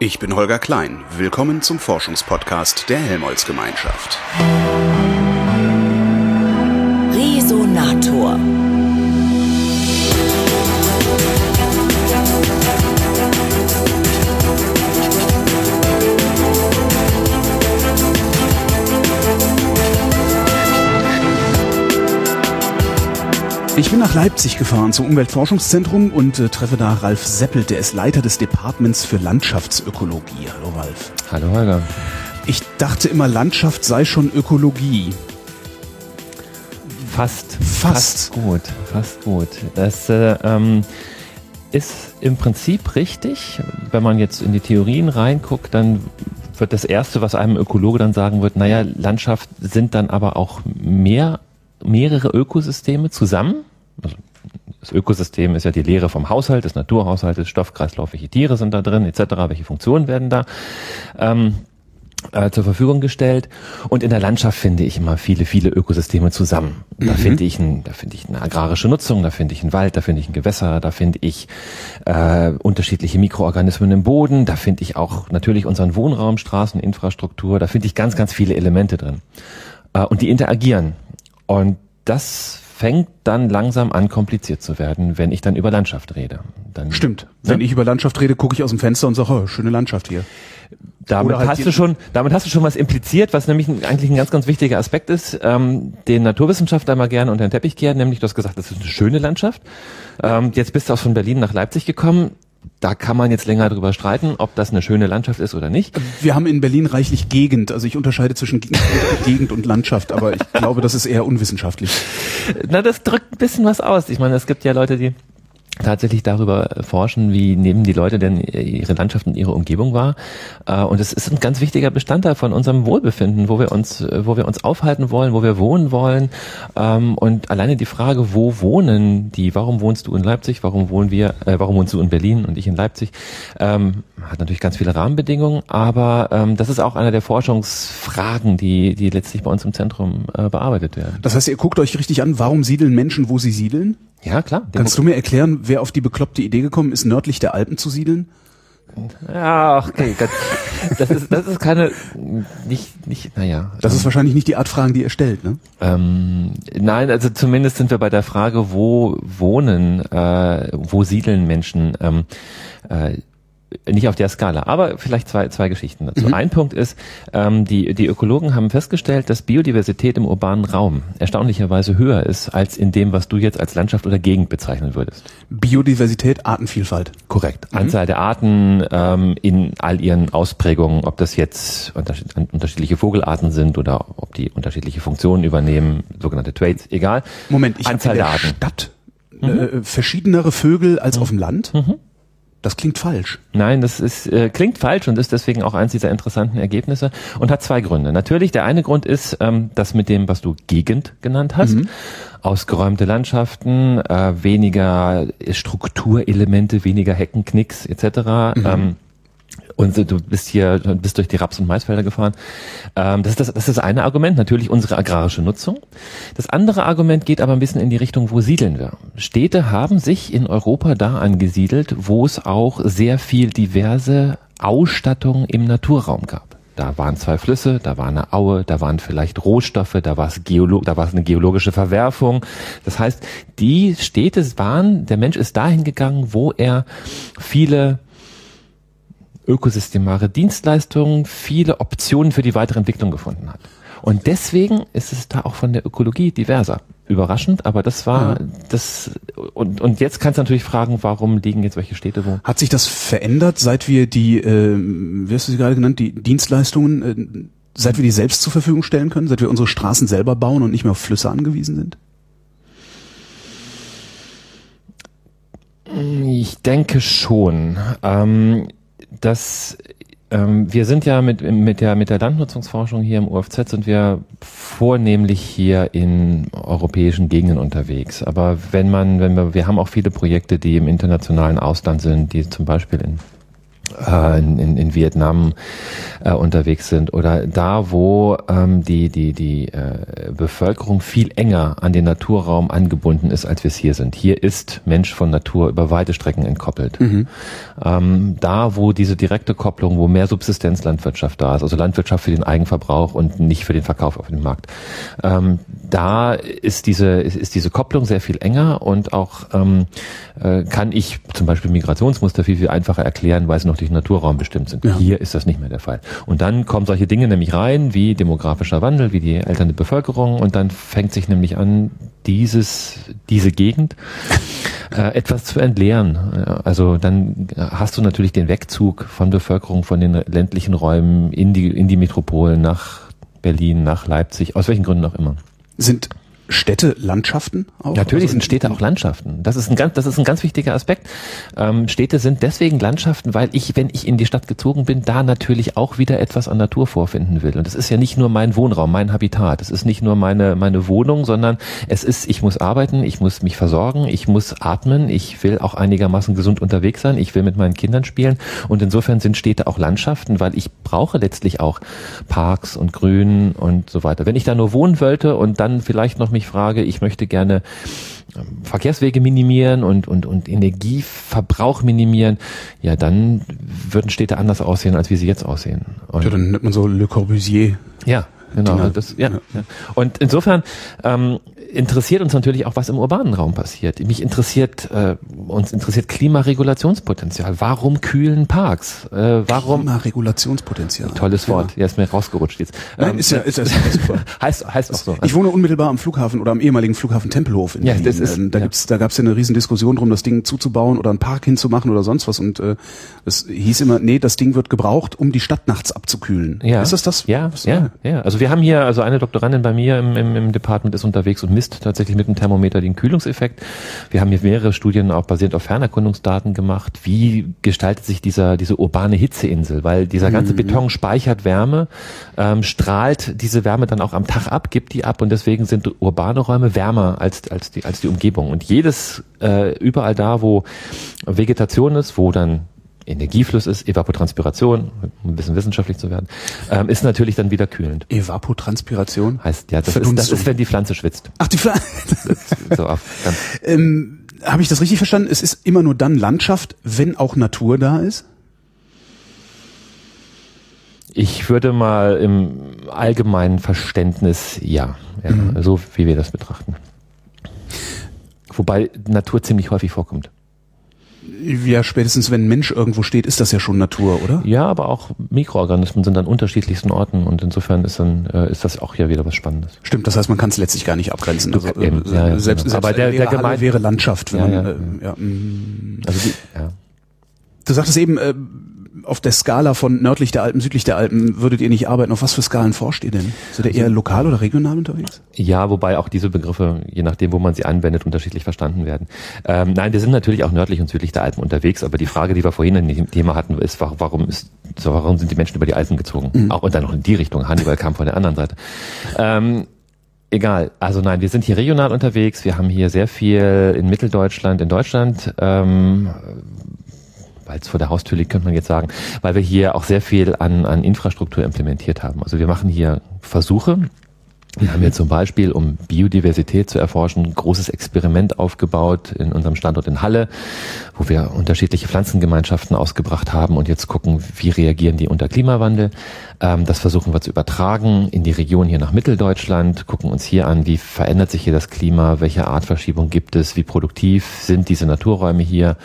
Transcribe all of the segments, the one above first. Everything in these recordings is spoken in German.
Ich bin Holger Klein. Willkommen zum Forschungspodcast der Helmholtz-Gemeinschaft. Resonator. Ich bin nach Leipzig gefahren zum Umweltforschungszentrum und äh, treffe da Ralf Seppelt, der ist Leiter des Departments für Landschaftsökologie. Hallo Ralf. Hallo Holger. Ich dachte immer, Landschaft sei schon Ökologie. Fast. Fast. Fast gut. Fast gut. Das äh, ähm, ist im Prinzip richtig. Wenn man jetzt in die Theorien reinguckt, dann wird das Erste, was einem Ökologe dann sagen wird, naja, Landschaft sind dann aber auch mehr mehrere Ökosysteme zusammen. Also das Ökosystem ist ja die Lehre vom Haushalt, des Naturhaushaltes, Stoffkreislauf, welche Tiere sind da drin, etc., welche Funktionen werden da ähm, äh, zur Verfügung gestellt. Und in der Landschaft finde ich immer viele, viele Ökosysteme zusammen. Da mhm. finde ich, ein, da finde ich eine agrarische Nutzung, da finde ich einen Wald, da finde ich ein Gewässer, da finde ich äh, unterschiedliche Mikroorganismen im Boden, da finde ich auch natürlich unseren Wohnraum, Straßen, Infrastruktur, da finde ich ganz, ganz viele Elemente drin. Äh, und die interagieren. Und das fängt dann langsam an, kompliziert zu werden, wenn ich dann über Landschaft rede. Dann, Stimmt. Wenn ich über Landschaft rede, gucke ich aus dem Fenster und sage, oh, schöne Landschaft hier. Damit halt hast du schon, damit hast du schon was impliziert, was nämlich eigentlich ein ganz, ganz wichtiger Aspekt ist, ähm, den Naturwissenschaftler mal gerne unter den Teppich kehren, nämlich du hast gesagt, das ist eine schöne Landschaft. Ähm, jetzt bist du auch von Berlin nach Leipzig gekommen da kann man jetzt länger drüber streiten, ob das eine schöne Landschaft ist oder nicht. Wir haben in Berlin reichlich Gegend. Also ich unterscheide zwischen Gegend und Landschaft, aber ich glaube, das ist eher unwissenschaftlich. Na, das drückt ein bisschen was aus. Ich meine, es gibt ja Leute, die tatsächlich darüber forschen, wie nehmen die Leute denn ihre Landschaft und ihre Umgebung wahr. Äh, und es ist ein ganz wichtiger Bestandteil von unserem Wohlbefinden, wo wir uns, wo wir uns aufhalten wollen, wo wir wohnen wollen. Ähm, und alleine die Frage, wo wohnen die? Warum wohnst du in Leipzig? Warum wohnen wir? Äh, warum wohnst du in Berlin und ich in Leipzig? Ähm, hat natürlich ganz viele Rahmenbedingungen, aber ähm, das ist auch einer der Forschungsfragen, die die letztlich bei uns im Zentrum äh, bearbeitet werden. Das heißt, ihr guckt euch richtig an, warum siedeln Menschen, wo sie siedeln? Ja, klar. Kannst du mir erklären, wer auf die bekloppte Idee gekommen ist, nördlich der Alpen zu siedeln? Ja, okay, das ist, das ist keine, nicht, nicht, naja. Das ist wahrscheinlich nicht die Art Fragen, die ihr stellt, ne? Ähm, nein, also zumindest sind wir bei der Frage, wo wohnen, äh, wo siedeln Menschen. Ähm, äh, nicht auf der Skala, aber vielleicht zwei, zwei Geschichten dazu. Mhm. Ein Punkt ist, ähm, die, die Ökologen haben festgestellt, dass Biodiversität im urbanen Raum erstaunlicherweise höher ist als in dem, was du jetzt als Landschaft oder Gegend bezeichnen würdest. Biodiversität, Artenvielfalt. Korrekt. Mhm. Anzahl der Arten ähm, in all ihren Ausprägungen, ob das jetzt unterschiedliche Vogelarten sind oder ob die unterschiedliche Funktionen übernehmen, sogenannte Traits, egal. Moment, ich Anzahl der, der Arten. Stadt mhm. äh, verschiedenere Vögel als mhm. auf dem Land? Das klingt falsch. Nein, das ist, äh, klingt falsch und ist deswegen auch eins dieser interessanten Ergebnisse und hat zwei Gründe. Natürlich, der eine Grund ist ähm, das mit dem, was du Gegend genannt hast. Mhm. Ausgeräumte Landschaften, äh, weniger Strukturelemente, weniger Heckenknicks etc. Mhm. Ähm, und du bist hier, bist durch die Raps- und Maisfelder gefahren. Ähm, das, ist das, das ist das eine Argument, natürlich unsere agrarische Nutzung. Das andere Argument geht aber ein bisschen in die Richtung, wo siedeln wir? Städte haben sich in Europa da angesiedelt, wo es auch sehr viel diverse Ausstattung im Naturraum gab. Da waren zwei Flüsse, da war eine Aue, da waren vielleicht Rohstoffe, da war es Geolo da war es eine geologische Verwerfung. Das heißt, die Städte waren, der Mensch ist dahin gegangen, wo er viele ökosystemare Dienstleistungen viele Optionen für die weitere Entwicklung gefunden hat. Und deswegen ist es da auch von der Ökologie diverser. Überraschend, aber das war ja. das und und jetzt kannst du natürlich fragen, warum liegen jetzt welche Städte wo? Hat sich das verändert, seit wir die, äh, wie hast du sie gerade genannt, die Dienstleistungen, äh, seit wir die selbst zur Verfügung stellen können, seit wir unsere Straßen selber bauen und nicht mehr auf Flüsse angewiesen sind? Ich denke schon. Ähm, dass ähm, wir sind ja mit, mit, der, mit der Landnutzungsforschung hier im UFZ sind wir vornehmlich hier in europäischen Gegenden unterwegs. Aber wenn man, wenn wir, wir haben auch viele Projekte, die im internationalen Ausland sind, die zum Beispiel in in, in, in Vietnam äh, unterwegs sind oder da, wo ähm, die, die, die äh, Bevölkerung viel enger an den Naturraum angebunden ist, als wir es hier sind. Hier ist Mensch von Natur über weite Strecken entkoppelt. Mhm. Ähm, da, wo diese direkte Kopplung, wo mehr Subsistenzlandwirtschaft da ist, also Landwirtschaft für den Eigenverbrauch und nicht für den Verkauf auf dem Markt, ähm, da ist diese, ist, ist diese Kopplung sehr viel enger und auch ähm, äh, kann ich zum Beispiel Migrationsmuster viel, viel einfacher erklären, weil sie noch durch den Naturraum bestimmt sind. Ja. Hier ist das nicht mehr der Fall. Und dann kommen solche Dinge nämlich rein, wie demografischer Wandel, wie die alternde Bevölkerung und dann fängt sich nämlich an, dieses, diese Gegend äh, etwas zu entleeren. Also dann hast du natürlich den Wegzug von Bevölkerung von den ländlichen Räumen in die, in die Metropolen nach Berlin, nach Leipzig, aus welchen Gründen auch immer. Sind Städte Landschaften auch? Natürlich also sind Städte auch Landschaften. Das ist ein ganz, das ist ein ganz wichtiger Aspekt. Ähm, Städte sind deswegen Landschaften, weil ich, wenn ich in die Stadt gezogen bin, da natürlich auch wieder etwas an Natur vorfinden will. Und das ist ja nicht nur mein Wohnraum, mein Habitat. Es ist nicht nur meine, meine Wohnung, sondern es ist, ich muss arbeiten, ich muss mich versorgen, ich muss atmen, ich will auch einigermaßen gesund unterwegs sein, ich will mit meinen Kindern spielen. Und insofern sind Städte auch Landschaften, weil ich brauche letztlich auch Parks und Grün und so weiter. Wenn ich da nur wohnen wollte und dann vielleicht noch mich frage, ich möchte gerne ähm, Verkehrswege minimieren und, und, und Energieverbrauch minimieren, ja, dann würden Städte anders aussehen, als wie sie jetzt aussehen. Und ja, dann nennt man so Le Corbusier. Ja, genau. Das, ja, ja. Und insofern ähm, interessiert uns natürlich auch, was im urbanen Raum passiert. Mich interessiert, äh, uns interessiert Klimaregulationspotenzial. Warum kühlen Parks? Äh, warum? Klimaregulationspotenzial. Tolles Wort. Ja, ist mir rausgerutscht jetzt. Nein, ähm, ist ja, ist ja super. heißt, heißt auch so. Ich wohne unmittelbar am Flughafen oder am ehemaligen Flughafen Tempelhof in ja, Berlin. Das ist, ähm, da ja. gibt's, da gab's ja eine Riesendiskussion drum, das Ding zuzubauen oder einen Park hinzumachen oder sonst was. Und äh, es hieß immer, nee, das Ding wird gebraucht, um die Stadt nachts abzukühlen. Ja. Ist das das? Ja, ja, ja. Also wir haben hier, also eine Doktorandin bei mir im, im, im Department ist unterwegs und misst tatsächlich mit dem Thermometer den Kühlungseffekt. Wir haben hier mehrere Studien auch basierend auf Fernerkundungsdaten gemacht. Wie gestaltet sich dieser, diese urbane Hitzeinsel? Weil dieser ganze mhm. Beton speichert Wärme, ähm, strahlt diese Wärme dann auch am Tag ab, gibt die ab und deswegen sind urbane Räume wärmer als, als, die, als die Umgebung. Und jedes, äh, überall da, wo Vegetation ist, wo dann Energiefluss ist, Evapotranspiration, um ein bisschen wissenschaftlich zu werden, ähm, ist natürlich dann wieder kühlend. Evapotranspiration? Heißt, ja, das, ist, das ist, wenn die Pflanze schwitzt. Ach, die Pflanze. so ähm, Habe ich das richtig verstanden? Es ist immer nur dann Landschaft, wenn auch Natur da ist? Ich würde mal im allgemeinen Verständnis ja, ja mhm. so wie wir das betrachten. Wobei Natur ziemlich häufig vorkommt. Ja, spätestens wenn ein Mensch irgendwo steht, ist das ja schon Natur, oder? Ja, aber auch Mikroorganismen sind an unterschiedlichsten Orten und insofern ist dann äh, ist das auch ja wieder was Spannendes. Stimmt, das heißt, man kann es letztlich gar nicht abgrenzen. Also, äh, Eben, ja, ja, selbst, genau. aber der, der Gemeinde wäre Landschaft. Wenn ja, man, ja. Äh, ja. Mm. Also die, ja. Du sagtest eben, äh, auf der Skala von nördlich der Alpen, südlich der Alpen würdet ihr nicht arbeiten. Auf was für Skalen forscht ihr denn? Seid ihr eher lokal oder regional unterwegs? Ja, wobei auch diese Begriffe, je nachdem, wo man sie anwendet, unterschiedlich verstanden werden. Ähm, nein, wir sind natürlich auch nördlich und südlich der Alpen unterwegs, aber die Frage, die wir vorhin in dem Thema hatten, ist, warum ist, warum sind die Menschen über die Alpen gezogen? Mhm. Auch und dann noch in die Richtung. Hannibal kam von der anderen Seite. Ähm, Egal, also nein, wir sind hier regional unterwegs. Wir haben hier sehr viel in Mitteldeutschland, in Deutschland, ähm, weil es vor der Haustür liegt, könnte man jetzt sagen, weil wir hier auch sehr viel an, an Infrastruktur implementiert haben. Also wir machen hier Versuche, wir haben hier zum Beispiel, um Biodiversität zu erforschen, ein großes Experiment aufgebaut in unserem Standort in Halle, wo wir unterschiedliche Pflanzengemeinschaften ausgebracht haben und jetzt gucken, wie reagieren die unter Klimawandel. Ähm, das versuchen wir zu übertragen in die Region hier nach Mitteldeutschland, gucken uns hier an, wie verändert sich hier das Klima, welche Artverschiebung gibt es, wie produktiv sind diese Naturräume hier.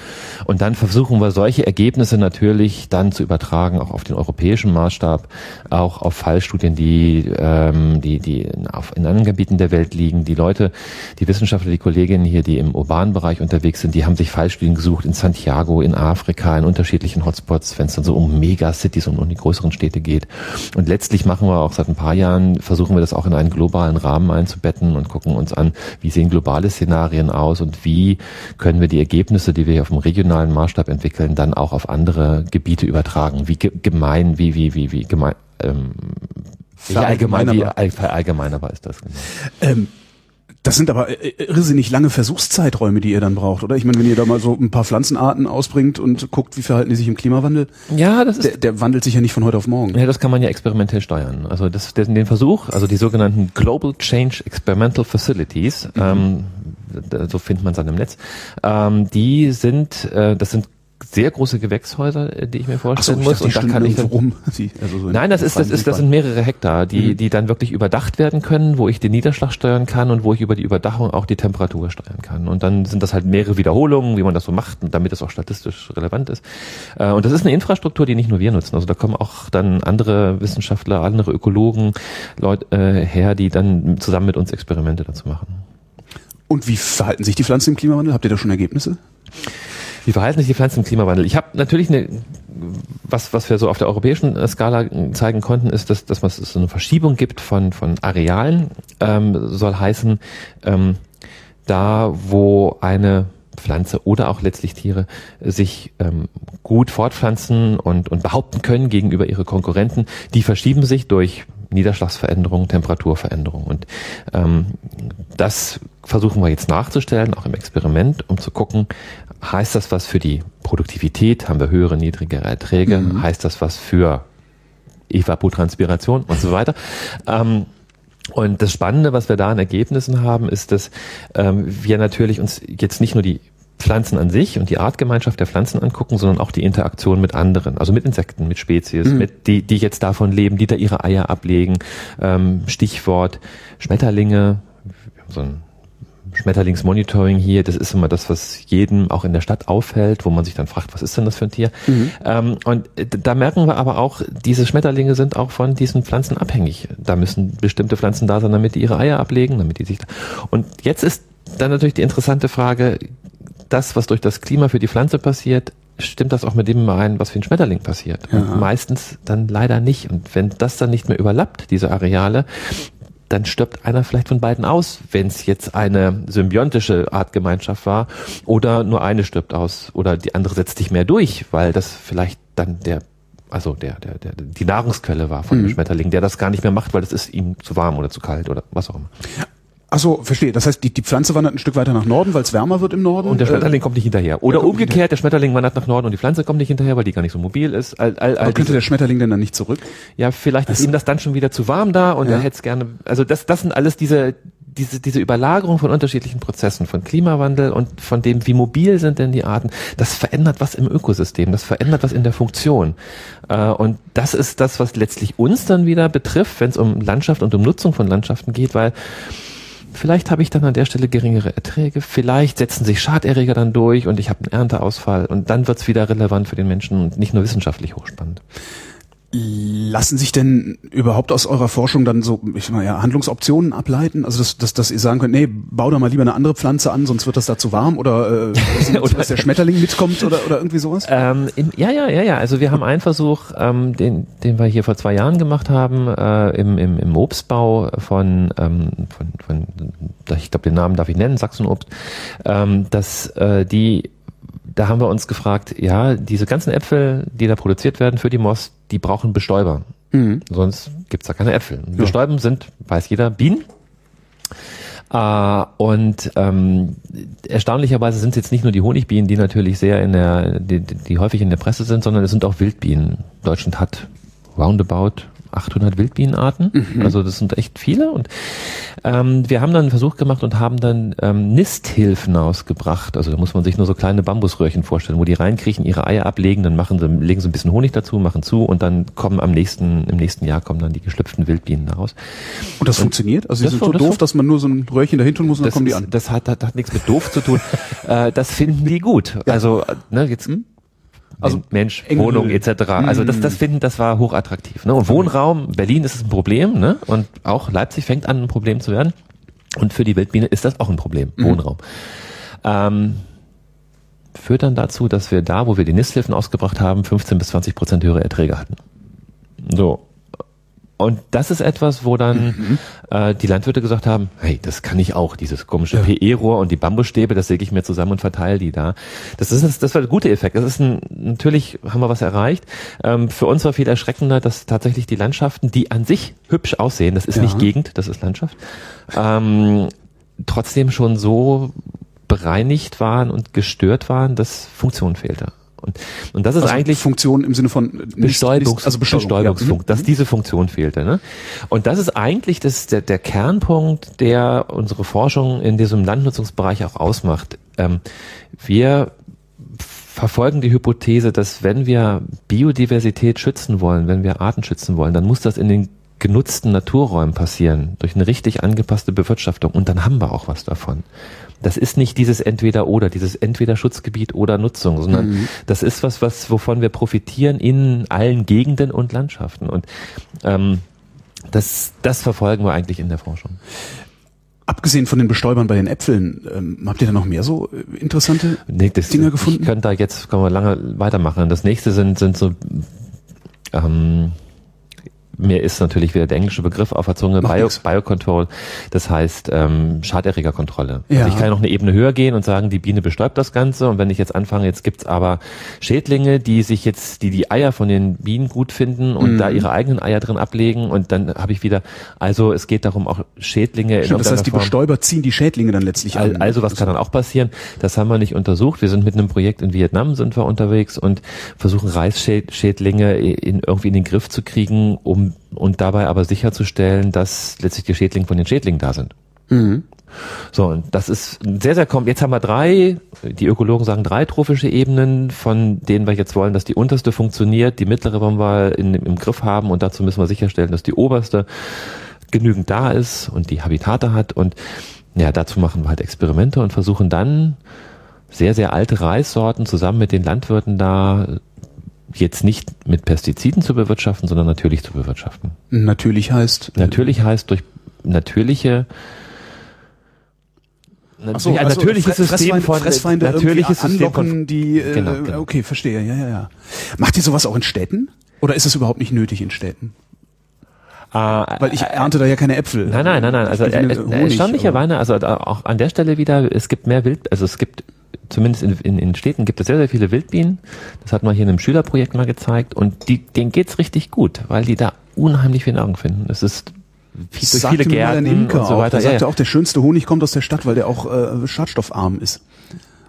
Und dann versuchen wir solche Ergebnisse natürlich dann zu übertragen, auch auf den europäischen Maßstab, auch auf Fallstudien, die, ähm, die, die auf, in anderen Gebieten der Welt liegen. Die Leute, die Wissenschaftler, die Kolleginnen hier, die im urbanen Bereich unterwegs sind, die haben sich Fallstudien gesucht in Santiago, in Afrika, in unterschiedlichen Hotspots, wenn es dann so um Megacities und um die größeren Städte geht. Und letztlich machen wir auch seit ein paar Jahren, versuchen wir das auch in einen globalen Rahmen einzubetten und gucken uns an, wie sehen globale Szenarien aus und wie können wir die Ergebnisse, die wir hier auf dem regionalen Maßstab entwickeln, dann auch auf andere Gebiete übertragen. Wie gemein, wie, wie, wie, wie gemein, ähm, wie allgemein, wie allgemeinerbar ist das? Genau. Ähm, Das sind aber äh, äh, irrsinnig lange Versuchszeiträume, die ihr dann braucht, oder? Ich meine, wenn ihr da mal so ein paar Pflanzenarten ausbringt und guckt, wie verhalten die sich im Klimawandel. Ja, das ist. Der, der wandelt sich ja nicht von heute auf morgen. Ja, das kann man ja experimentell steuern. Also das, das den Versuch, also die sogenannten Global Change Experimental Facilities, mhm. ähm, so findet man es dann im Netz, ähm, die sind, äh, das sind sehr große Gewächshäuser, äh, die ich mir vorstellen so, ich muss. Und da kann ich dann, rum. Also so Nein, das ist, das ist, das sind mehrere Hektar, die, mhm. die dann wirklich überdacht werden können, wo ich den Niederschlag steuern kann und wo ich über die Überdachung auch die Temperatur steuern kann. Und dann sind das halt mehrere Wiederholungen, wie man das so macht, damit es auch statistisch relevant ist. Äh, und das ist eine Infrastruktur, die nicht nur wir nutzen. Also da kommen auch dann andere Wissenschaftler, andere Ökologen, Leute äh, her, die dann zusammen mit uns Experimente dazu machen. Und wie verhalten sich die Pflanzen im Klimawandel? Habt ihr da schon Ergebnisse? Wie verhalten sich die Pflanzen im Klimawandel? Ich habe natürlich eine, was, was wir so auf der europäischen äh, Skala zeigen konnten, ist, dass, dass es so eine Verschiebung gibt von, von Arealen. Ähm, soll heißen, ähm, da wo eine Pflanze oder auch letztlich Tiere sich ähm, gut fortpflanzen und, und behaupten können gegenüber ihre Konkurrenten, die verschieben sich durch Niederschlagsveränderungen, Temperaturveränderungen. Und ähm, das versuchen wir jetzt nachzustellen, auch im Experiment, um zu gucken, heißt das was für die Produktivität? Haben wir höhere, niedrigere Erträge? Mhm. Heißt das was für Evapotranspiration und so weiter? Ähm, und das Spannende, was wir da an Ergebnissen haben, ist, dass ähm, wir natürlich uns jetzt nicht nur die Pflanzen an sich und die Artgemeinschaft der Pflanzen angucken, sondern auch die Interaktion mit anderen, also mit Insekten, mit Spezies, mhm. mit die, die jetzt davon leben, die da ihre Eier ablegen. Ähm, Stichwort Schmetterlinge, so ein Schmetterlingsmonitoring hier, das ist immer das, was jedem auch in der Stadt auffällt, wo man sich dann fragt, was ist denn das für ein Tier? Mhm. Ähm, und da merken wir aber auch, diese Schmetterlinge sind auch von diesen Pflanzen abhängig. Da müssen bestimmte Pflanzen da sein, damit die ihre Eier ablegen, damit die sich. Und jetzt ist dann natürlich die interessante Frage, das, was durch das Klima für die Pflanze passiert, stimmt das auch mit dem ein, was für ein Schmetterling passiert? Ja. Und meistens dann leider nicht. Und wenn das dann nicht mehr überlappt, diese Areale, dann stirbt einer vielleicht von beiden aus, wenn es jetzt eine symbiontische Artgemeinschaft war oder nur eine stirbt aus oder die andere setzt sich mehr durch, weil das vielleicht dann der also der, der, der die Nahrungsquelle war von mhm. dem Schmetterling, der das gar nicht mehr macht, weil es ist ihm zu warm oder zu kalt oder was auch immer. Achso, verstehe. Das heißt, die, die Pflanze wandert ein Stück weiter nach Norden, weil es wärmer wird im Norden. Und der Schmetterling äh, kommt nicht hinterher. Oder umgekehrt, der Schmetterling wandert nach Norden und die Pflanze kommt nicht hinterher, weil die gar nicht so mobil ist. All, all, all Aber könnte der Schmetterling denn dann nicht zurück? Ja, vielleicht das ist ihm das dann schon wieder zu warm da und ja. er hätte es gerne. Also das, das sind alles diese, diese, diese Überlagerung von unterschiedlichen Prozessen, von Klimawandel und von dem, wie mobil sind denn die Arten, das verändert was im Ökosystem, das verändert was in der Funktion. Äh, und das ist das, was letztlich uns dann wieder betrifft, wenn es um Landschaft und um Nutzung von Landschaften geht, weil Vielleicht habe ich dann an der Stelle geringere Erträge, vielleicht setzen sich Schaderreger dann durch und ich habe einen Ernteausfall und dann wird es wieder relevant für den Menschen und nicht nur wissenschaftlich hochspannend. Lassen sich denn überhaupt aus eurer Forschung dann so, ich sag mal ja, Handlungsoptionen ableiten? Also dass, dass, dass ihr sagen könnt, nee, bau da mal lieber eine andere Pflanze an, sonst wird das da zu warm oder, äh, oder dass der Schmetterling mitkommt oder, oder irgendwie sowas? Ähm, im, ja, ja, ja, ja. Also wir haben einen Versuch, ähm, den, den wir hier vor zwei Jahren gemacht haben, äh, im, im, im Obstbau von, ähm, von, von ich glaube den Namen darf ich nennen, Sachsenobst, ähm, dass äh, die da haben wir uns gefragt, ja, diese ganzen Äpfel, die da produziert werden für die Moss, die brauchen Bestäuber. Mhm. Sonst gibt's da keine Äpfel. Ja. Bestäuben sind, weiß jeder, Bienen. Uh, und ähm, erstaunlicherweise sind es jetzt nicht nur die Honigbienen, die natürlich sehr in der, die, die häufig in der Presse sind, sondern es sind auch Wildbienen. Deutschland hat roundabout 800 Wildbienenarten. Mhm. Also das sind echt viele. Und ähm, wir haben dann einen Versuch gemacht und haben dann ähm, Nisthilfen ausgebracht. Also da muss man sich nur so kleine Bambusröhrchen vorstellen, wo die reinkriechen, ihre Eier ablegen, dann machen sie, legen sie ein bisschen Honig dazu, machen zu und dann kommen am nächsten, im nächsten Jahr kommen dann die geschlüpften Wildbienen raus. Und das und funktioniert? Also die sind so doof, dass man nur so ein Röhrchen dahin tun muss und dann kommen die an? Das hat, hat, hat nichts mit doof zu tun. äh, das finden die gut. Ja. Also ne, jetzt hm? Also Mensch, Engel. Wohnung etc. Also das, das mhm. finden, das war hochattraktiv. Ne? Und Wohnraum, Berlin ist es ein Problem, ne? Und auch Leipzig fängt an, ein Problem zu werden. Und für die Wildbiene ist das auch ein Problem, mhm. Wohnraum. Ähm, führt dann dazu, dass wir da, wo wir die Nisthilfen ausgebracht haben, 15 bis 20 Prozent höhere Erträge hatten. So. Und das ist etwas, wo dann mhm. äh, die Landwirte gesagt haben, hey, das kann ich auch, dieses komische ja. PE-Rohr und die Bambusstäbe, das säge ich mir zusammen und verteile die da. Das ist das war der gute Effekt. Das ist ein, natürlich haben wir was erreicht. Ähm, für uns war viel erschreckender, dass tatsächlich die Landschaften, die an sich hübsch aussehen, das ist ja. nicht Gegend, das ist Landschaft, ähm, trotzdem schon so bereinigt waren und gestört waren, dass Funktion fehlte. Und, und das ist also eigentlich Funktion im Sinne von Bestäubungs, also Bestäubungsfunk, ja. dass mhm. diese Funktion fehlte. Ne? Und das ist eigentlich das, der, der Kernpunkt, der unsere Forschung in diesem Landnutzungsbereich auch ausmacht. Ähm, wir verfolgen die Hypothese, dass wenn wir Biodiversität schützen wollen, wenn wir Arten schützen wollen, dann muss das in den genutzten Naturräumen passieren, durch eine richtig angepasste Bewirtschaftung. Und dann haben wir auch was davon. Das ist nicht dieses entweder oder, dieses entweder Schutzgebiet oder Nutzung, sondern mhm. das ist was, was, wovon wir profitieren in allen Gegenden und Landschaften. Und ähm, das, das verfolgen wir eigentlich in der Forschung. Abgesehen von den Bestäubern bei den Äpfeln, ähm, habt ihr da noch mehr so äh, interessante nee, das, Dinge gefunden? Ich könnte da jetzt, können wir lange weitermachen. Das nächste sind, sind so ähm, mir ist natürlich wieder der englische Begriff auf der Zunge, Bio, Biocontrol, das heißt ähm, Schaderregerkontrolle. Ja. Also ich kann ja noch eine Ebene höher gehen und sagen, die Biene bestäubt das Ganze und wenn ich jetzt anfange, jetzt gibt's aber Schädlinge, die sich jetzt, die die Eier von den Bienen gut finden und mhm. da ihre eigenen Eier drin ablegen und dann habe ich wieder, also es geht darum, auch Schädlinge Stimmt, Das heißt, die Form, Bestäuber ziehen die Schädlinge dann letztlich an. Also was kann dann auch passieren? Das haben wir nicht untersucht. Wir sind mit einem Projekt in Vietnam sind wir unterwegs und versuchen Reisschädlinge in, irgendwie in den Griff zu kriegen, um und dabei aber sicherzustellen, dass letztlich die Schädlinge von den Schädlingen da sind. Mhm. So, und das ist sehr, sehr kom Jetzt haben wir drei, die Ökologen sagen drei trophische Ebenen, von denen wir jetzt wollen, dass die unterste funktioniert, die mittlere wollen wir in, im Griff haben und dazu müssen wir sicherstellen, dass die oberste genügend da ist und die Habitate hat und ja, dazu machen wir halt Experimente und versuchen dann sehr, sehr alte Reissorten zusammen mit den Landwirten da jetzt nicht mit Pestiziden zu bewirtschaften, sondern natürlich zu bewirtschaften. Natürlich heißt? Natürlich heißt durch natürliche so, ein also natürliches System von Fressfeinde natürliches System von die äh, genau, genau. okay verstehe ja ja ja macht ihr sowas auch in Städten oder ist es überhaupt nicht nötig in Städten äh, weil ich ernte da ja keine Äpfel nein nein nein nein also äh, erstaunlicherweise also auch an der Stelle wieder es gibt mehr Wild also es gibt zumindest in, in, in Städten gibt es sehr, sehr viele Wildbienen. Das hat man hier in einem Schülerprojekt mal gezeigt. Und die, denen geht's richtig gut, weil die da unheimlich viel Nahrung finden. Es ist viel, durch viele Gärten Imker und so weiter. Auch. Der ja, sagte ja. auch, der schönste Honig kommt aus der Stadt, weil der auch äh, schadstoffarm ist.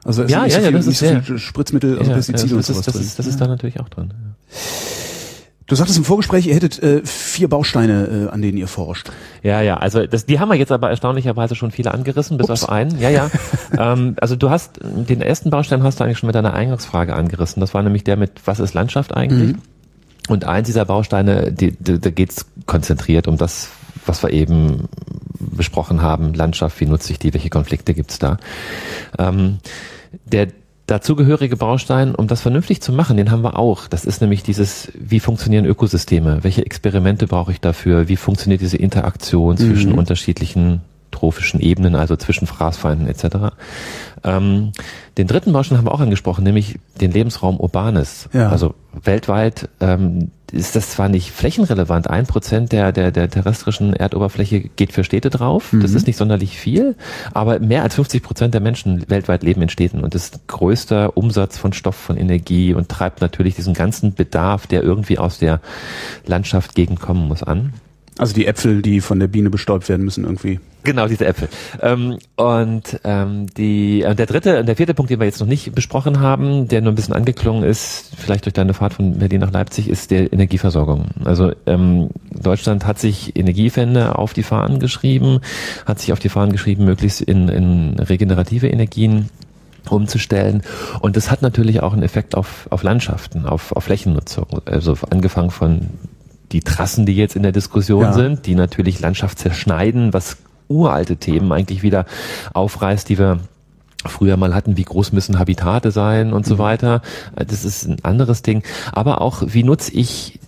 Also es ja, ist nicht ja, so viel, ja, das nicht ist, so viel Spritzmittel, also Pestizide und sowas ist, das drin. Ist, das ist da natürlich auch drin. Ja. Du sagtest im Vorgespräch, ihr hättet äh, vier Bausteine, äh, an denen ihr forscht. Ja, ja, also das, die haben wir jetzt aber erstaunlicherweise schon viele angerissen, bis Ups. auf einen. Ja, ja. ähm, also du hast den ersten Baustein hast du eigentlich schon mit deiner Eingangsfrage angerissen. Das war nämlich der mit, was ist Landschaft eigentlich? Mhm. Und eins dieser Bausteine, die, da geht's konzentriert um das, was wir eben besprochen haben. Landschaft, wie nutze ich die, welche Konflikte gibt's da? Ähm, der dazugehörige Baustein, um das vernünftig zu machen, den haben wir auch. Das ist nämlich dieses, wie funktionieren Ökosysteme? Welche Experimente brauche ich dafür? Wie funktioniert diese Interaktion zwischen mhm. unterschiedlichen trophischen Ebenen, also zwischen Fraßfeinden etc. Ähm, den dritten Baustein haben wir auch angesprochen, nämlich den Lebensraum Urbanes. Ja. Also weltweit ähm, ist das zwar nicht flächenrelevant, ein Prozent der, der, der terrestrischen Erdoberfläche geht für Städte drauf, mhm. das ist nicht sonderlich viel, aber mehr als 50 Prozent der Menschen weltweit leben in Städten und ist größter Umsatz von Stoff, von Energie und treibt natürlich diesen ganzen Bedarf, der irgendwie aus der Landschaft gegenkommen muss, an. Also die Äpfel, die von der Biene bestäubt werden müssen irgendwie. Genau, diese Äpfel. Ähm, und ähm, die, äh, der dritte, der vierte Punkt, den wir jetzt noch nicht besprochen haben, der nur ein bisschen angeklungen ist, vielleicht durch deine Fahrt von Berlin nach Leipzig, ist der Energieversorgung. Also ähm, Deutschland hat sich Energiewende auf die Fahnen geschrieben, hat sich auf die Fahnen geschrieben, möglichst in, in regenerative Energien umzustellen. Und das hat natürlich auch einen Effekt auf, auf Landschaften, auf, auf Flächennutzung. Also angefangen von die Trassen, die jetzt in der Diskussion ja. sind, die natürlich Landschaft zerschneiden, was uralte Themen eigentlich wieder aufreißt, die wir früher mal hatten, wie groß müssen Habitate sein und so mhm. weiter. Das ist ein anderes Ding. Aber auch, wie nutze ich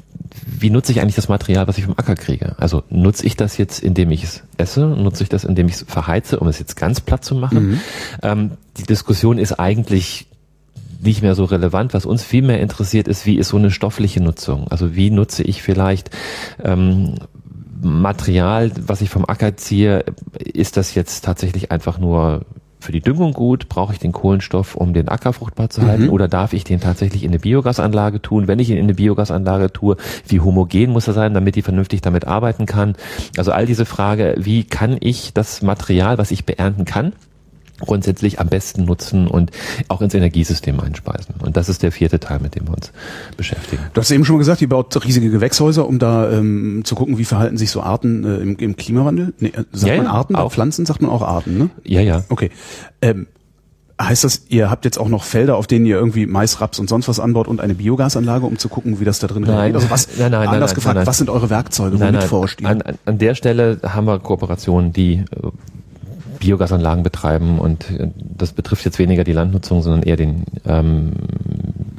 wie nutze ich eigentlich das Material, was ich vom Acker kriege? Also nutze ich das jetzt, indem ich es esse? Nutze ich das, indem ich es verheize, um es jetzt ganz platt zu machen? Mhm. Ähm, die Diskussion ist eigentlich nicht mehr so relevant. Was uns viel mehr interessiert, ist, wie ist so eine stoffliche Nutzung? Also wie nutze ich vielleicht ähm, Material, was ich vom Acker ziehe, ist das jetzt tatsächlich einfach nur für die Düngung gut? Brauche ich den Kohlenstoff, um den Acker fruchtbar zu halten? Mhm. Oder darf ich den tatsächlich in eine Biogasanlage tun? Wenn ich ihn in eine Biogasanlage tue, wie homogen muss er sein, damit die vernünftig damit arbeiten kann? Also all diese Frage, wie kann ich das Material, was ich beernten kann, grundsätzlich am besten nutzen und auch ins Energiesystem einspeisen. Und das ist der vierte Teil, mit dem wir uns beschäftigen. Du hast eben schon mal gesagt, ihr baut riesige Gewächshäuser, um da ähm, zu gucken, wie verhalten sich so Arten äh, im, im, Klimawandel. Nee, äh, sagt ja, man Arten? Auch. Pflanzen sagt man auch Arten, ne? Ja, ja. Okay. Ähm, Heißt das, ihr habt jetzt auch noch Felder, auf denen ihr irgendwie Mais, Raps und sonst was anbaut und eine Biogasanlage, um zu gucken, wie das da drin nein. Also was, nein, nein, anders nein, gefragt, nein, was sind eure Werkzeuge, womit nein, forscht ihr? An, an der Stelle haben wir Kooperationen, die äh, Biogasanlagen betreiben und äh, das betrifft jetzt weniger die Landnutzung, sondern eher den ähm,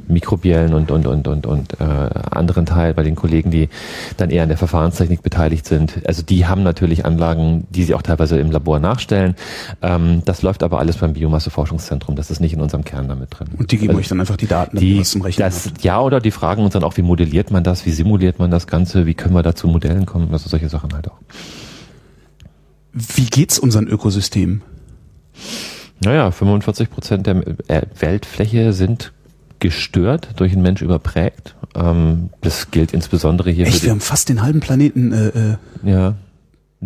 mikrobiellen und und und und und äh, anderen Teil bei den Kollegen, die dann eher an der Verfahrenstechnik beteiligt sind. Also die haben natürlich Anlagen, die sie auch teilweise im Labor nachstellen. Ähm, das läuft aber alles beim Biomasseforschungszentrum. Das ist nicht in unserem Kern damit drin. Und die geben also, euch dann einfach die Daten, die was zum Rechnen das, Ja, oder die fragen uns dann auch, wie modelliert man das, wie simuliert man das Ganze, wie können wir da zu Modellen kommen, also solche Sachen halt auch. Wie geht's unseren Ökosystemen? Naja, 45 Prozent der äh, Weltfläche sind gestört, durch einen Mensch überprägt. Ähm, das gilt insbesondere hier Echt. Wir haben fast den halben Planeten. Äh, äh ja.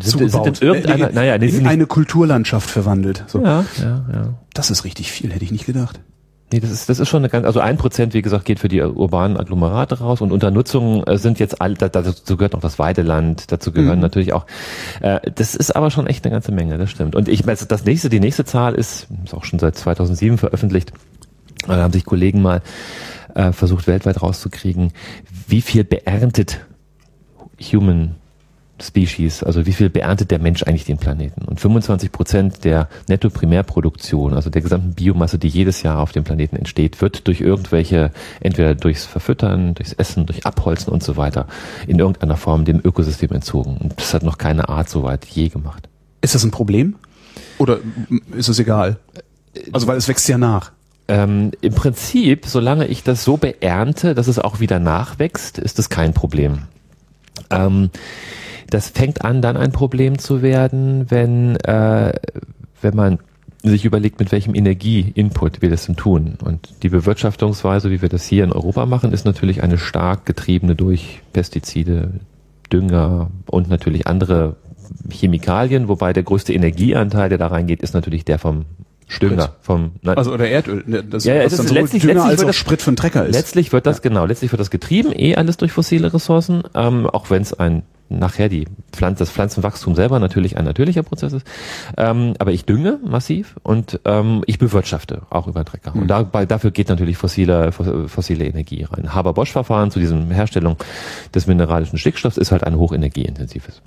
Sind, sind in irgendeiner, naja, in eine Kulturlandschaft verwandelt. So. Ja, ja, ja. Das ist richtig viel, hätte ich nicht gedacht. Nee, das ist, das ist schon eine ganz, also ein Prozent, wie gesagt, geht für die urbanen Agglomerate raus und unter Nutzung äh, sind jetzt all, dazu gehört noch das Weideland, dazu gehören mhm. natürlich auch, äh, das ist aber schon echt eine ganze Menge, das stimmt. Und ich meine, das nächste, die nächste Zahl ist, ist auch schon seit 2007 veröffentlicht, da haben sich Kollegen mal äh, versucht, weltweit rauszukriegen, wie viel beerntet Human Species, also wie viel beerntet der Mensch eigentlich den Planeten? Und 25 Prozent der Netto-Primärproduktion, also der gesamten Biomasse, die jedes Jahr auf dem Planeten entsteht, wird durch irgendwelche, entweder durchs Verfüttern, durchs Essen, durch Abholzen und so weiter, in irgendeiner Form dem Ökosystem entzogen. Und das hat noch keine Art soweit je gemacht. Ist das ein Problem? Oder ist es egal? Also weil es wächst ja nach. Ähm, Im Prinzip, solange ich das so beernte, dass es auch wieder nachwächst, ist das kein Problem. Ähm, das fängt an, dann ein Problem zu werden, wenn, äh, wenn man sich überlegt, mit welchem Energieinput wir das denn tun. Und die Bewirtschaftungsweise, wie wir das hier in Europa machen, ist natürlich eine stark getriebene durch Pestizide, Dünger und natürlich andere Chemikalien, wobei der größte Energieanteil, der da reingeht, ist natürlich der vom Dünger vom nein. also oder Erdöl ne, das ja, ja, es ist letztlich, Dünger letztlich als das, Sprit für einen Trecker ist letztlich wird das ja. genau letztlich wird das getrieben eh alles durch fossile Ressourcen ähm, auch wenn es ein nachher die Pflanze, das Pflanzenwachstum selber natürlich ein natürlicher Prozess ist. Ähm, aber ich dünge massiv und ähm, ich bewirtschafte auch über Trecker. Mhm. Und dabei, dafür geht natürlich fossile, fossile Energie rein. Haber-Bosch-Verfahren zu diesem Herstellung des mineralischen Stickstoffs ist halt ein hochenergieintensives.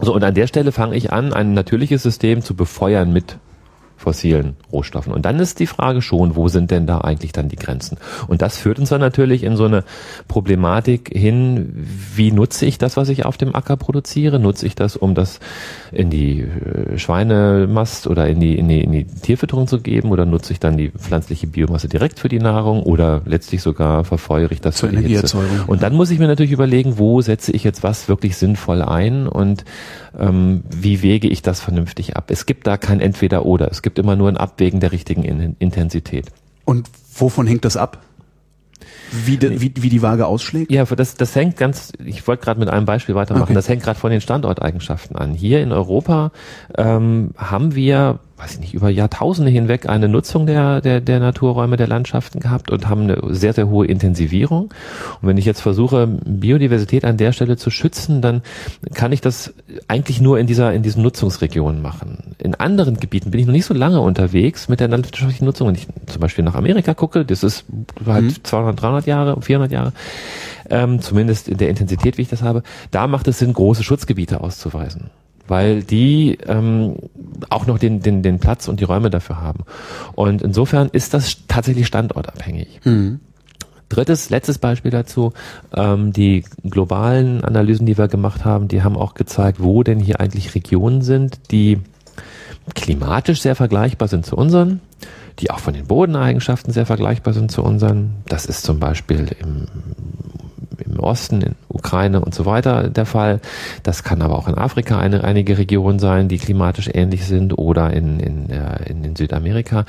So, und an der Stelle fange ich an, ein natürliches System zu befeuern mit fossilen Rohstoffen. Und dann ist die Frage schon, wo sind denn da eigentlich dann die Grenzen? Und das führt uns dann natürlich in so eine Problematik hin, wie nutze ich das, was ich auf dem Acker produziere? Nutze ich das, um das in die äh, Schweinemast oder in die, in die, in die Tierfütterung zu geben? Oder nutze ich dann die pflanzliche Biomasse direkt für die Nahrung? Oder letztlich sogar verfeuere ich das zur Energieerzeugung? Und dann muss ich mir natürlich überlegen, wo setze ich jetzt was wirklich sinnvoll ein und ähm, wie wege ich das vernünftig ab? Es gibt da kein Entweder-Oder. Es gibt immer nur ein Abwägen der richtigen In Intensität. Und wovon hängt das ab? Wie, de, wie, wie die Waage ausschlägt? Ja, das, das hängt ganz, ich wollte gerade mit einem Beispiel weitermachen, okay. das hängt gerade von den Standorteigenschaften an. Hier in Europa ähm, haben wir weiß ich nicht, über Jahrtausende hinweg eine Nutzung der, der, der Naturräume, der Landschaften gehabt und haben eine sehr, sehr hohe Intensivierung. Und wenn ich jetzt versuche, Biodiversität an der Stelle zu schützen, dann kann ich das eigentlich nur in dieser, in diesen Nutzungsregionen machen. In anderen Gebieten bin ich noch nicht so lange unterwegs mit der landwirtschaftlichen Nutzung. Wenn ich zum Beispiel nach Amerika gucke, das ist halt mhm. 200, 300 Jahre, 400 Jahre, ähm, zumindest in der Intensität, wie ich das habe, da macht es Sinn, große Schutzgebiete auszuweisen weil die ähm, auch noch den, den, den Platz und die Räume dafür haben. Und insofern ist das tatsächlich standortabhängig. Mhm. Drittes, letztes Beispiel dazu, ähm, die globalen Analysen, die wir gemacht haben, die haben auch gezeigt, wo denn hier eigentlich Regionen sind, die klimatisch sehr vergleichbar sind zu unseren, die auch von den Bodeneigenschaften sehr vergleichbar sind zu unseren. Das ist zum Beispiel im Osten, in Ukraine und so weiter der Fall. Das kann aber auch in Afrika eine, einige Regionen sein, die klimatisch ähnlich sind oder in, in, äh, in, in Südamerika.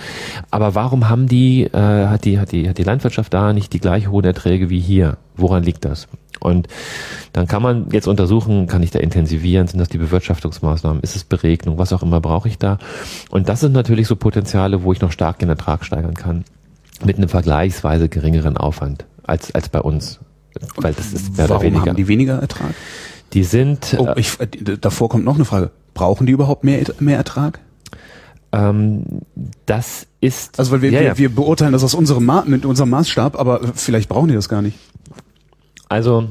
Aber warum haben die, äh, hat die, hat die, hat die Landwirtschaft da nicht die gleich hohen Erträge wie hier? Woran liegt das? Und dann kann man jetzt untersuchen, kann ich da intensivieren, sind das die Bewirtschaftungsmaßnahmen, ist es Beregnung, was auch immer brauche ich da? Und das sind natürlich so Potenziale, wo ich noch stark den Ertrag steigern kann mit einem vergleichsweise geringeren Aufwand als, als bei uns. Weil das ist mehr Warum weniger. haben die weniger Ertrag? Die sind. Oh, ich, davor kommt noch eine Frage. Brauchen die überhaupt mehr, mehr Ertrag? Ähm, das ist. Also weil wir, ja, wir, ja. wir beurteilen das aus unserem Ma mit unserem Maßstab, aber vielleicht brauchen die das gar nicht. Also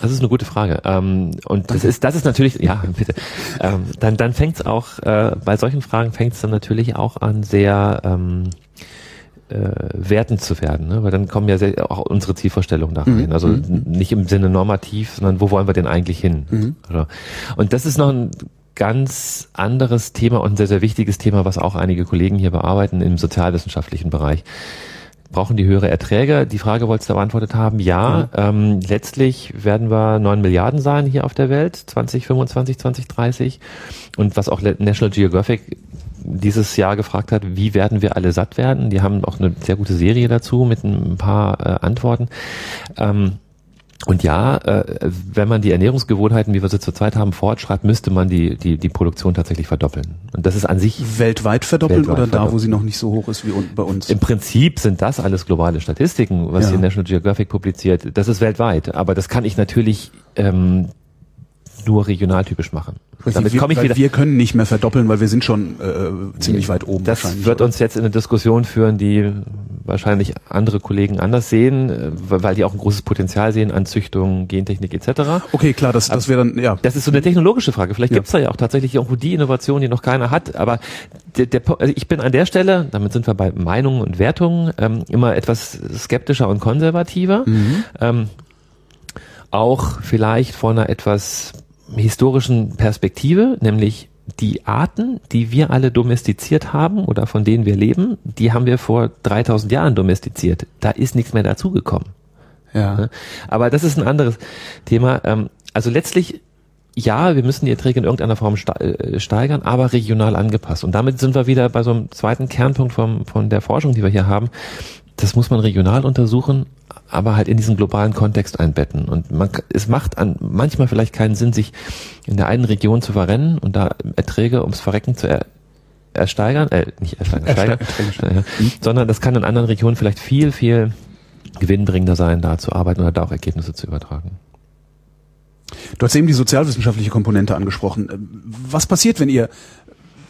das ist eine gute Frage. Ähm, und das ist, das ist natürlich, ja, bitte. Ähm, dann dann fängt es auch, äh, bei solchen Fragen fängt es dann natürlich auch an, sehr ähm, äh, wertend zu werden, ne? weil dann kommen ja sehr, auch unsere Zielvorstellungen da rein. Mhm. Also mhm. nicht im Sinne normativ, sondern wo wollen wir denn eigentlich hin? Mhm. Also, und das ist noch ein ganz anderes Thema und ein sehr, sehr wichtiges Thema, was auch einige Kollegen hier bearbeiten im sozialwissenschaftlichen Bereich brauchen die höhere Erträge? Die Frage wolltest du beantwortet haben. Ja, ähm, letztlich werden wir neun Milliarden sein hier auf der Welt, 2025, 2030. Und was auch National Geographic dieses Jahr gefragt hat, wie werden wir alle satt werden? Die haben auch eine sehr gute Serie dazu mit ein paar äh, Antworten. Ähm, und ja, äh, wenn man die Ernährungsgewohnheiten, wie wir sie zurzeit haben, fortschreibt, müsste man die, die, die Produktion tatsächlich verdoppeln. Und das ist an sich. Weltweit verdoppeln weltweit oder verdoppeln. da, wo sie noch nicht so hoch ist wie bei uns? Im Prinzip sind das alles globale Statistiken, was ja. hier National Geographic publiziert. Das ist weltweit. Aber das kann ich natürlich ähm, nur regionaltypisch machen. Damit komme ich wieder. Wir können nicht mehr verdoppeln, weil wir sind schon äh, ziemlich weit oben. Das wird oder? uns jetzt in eine Diskussion führen, die wahrscheinlich andere Kollegen anders sehen, äh, weil die auch ein großes Potenzial sehen an Züchtung, Gentechnik etc. Okay, klar, das, das wäre dann, ja. Das ist so eine technologische Frage. Vielleicht ja. gibt's da ja auch tatsächlich irgendwo die Innovation, die noch keiner hat. Aber der, der, also ich bin an der Stelle, damit sind wir bei Meinungen und Wertungen, ähm, immer etwas skeptischer und konservativer. Mhm. Ähm, auch vielleicht vor einer etwas historischen Perspektive, nämlich die Arten, die wir alle domestiziert haben oder von denen wir leben, die haben wir vor 3000 Jahren domestiziert. Da ist nichts mehr dazugekommen. Ja. Ne? Aber das ist ein anderes Thema. Ähm, also letztlich, ja, wir müssen die Erträge in irgendeiner Form äh, steigern, aber regional angepasst. Und damit sind wir wieder bei so einem zweiten Kernpunkt vom, von der Forschung, die wir hier haben. Das muss man regional untersuchen, aber halt in diesen globalen Kontext einbetten. Und man, es macht an, manchmal vielleicht keinen Sinn, sich in der einen Region zu verrennen und da Erträge ums Verrecken zu er, ersteigern, äh, nicht ersteigern, ersteigern, ersteigern mhm. sondern das kann in anderen Regionen vielleicht viel, viel gewinnbringender sein, da zu arbeiten oder da auch Ergebnisse zu übertragen. Du hast eben die sozialwissenschaftliche Komponente angesprochen. Was passiert, wenn ihr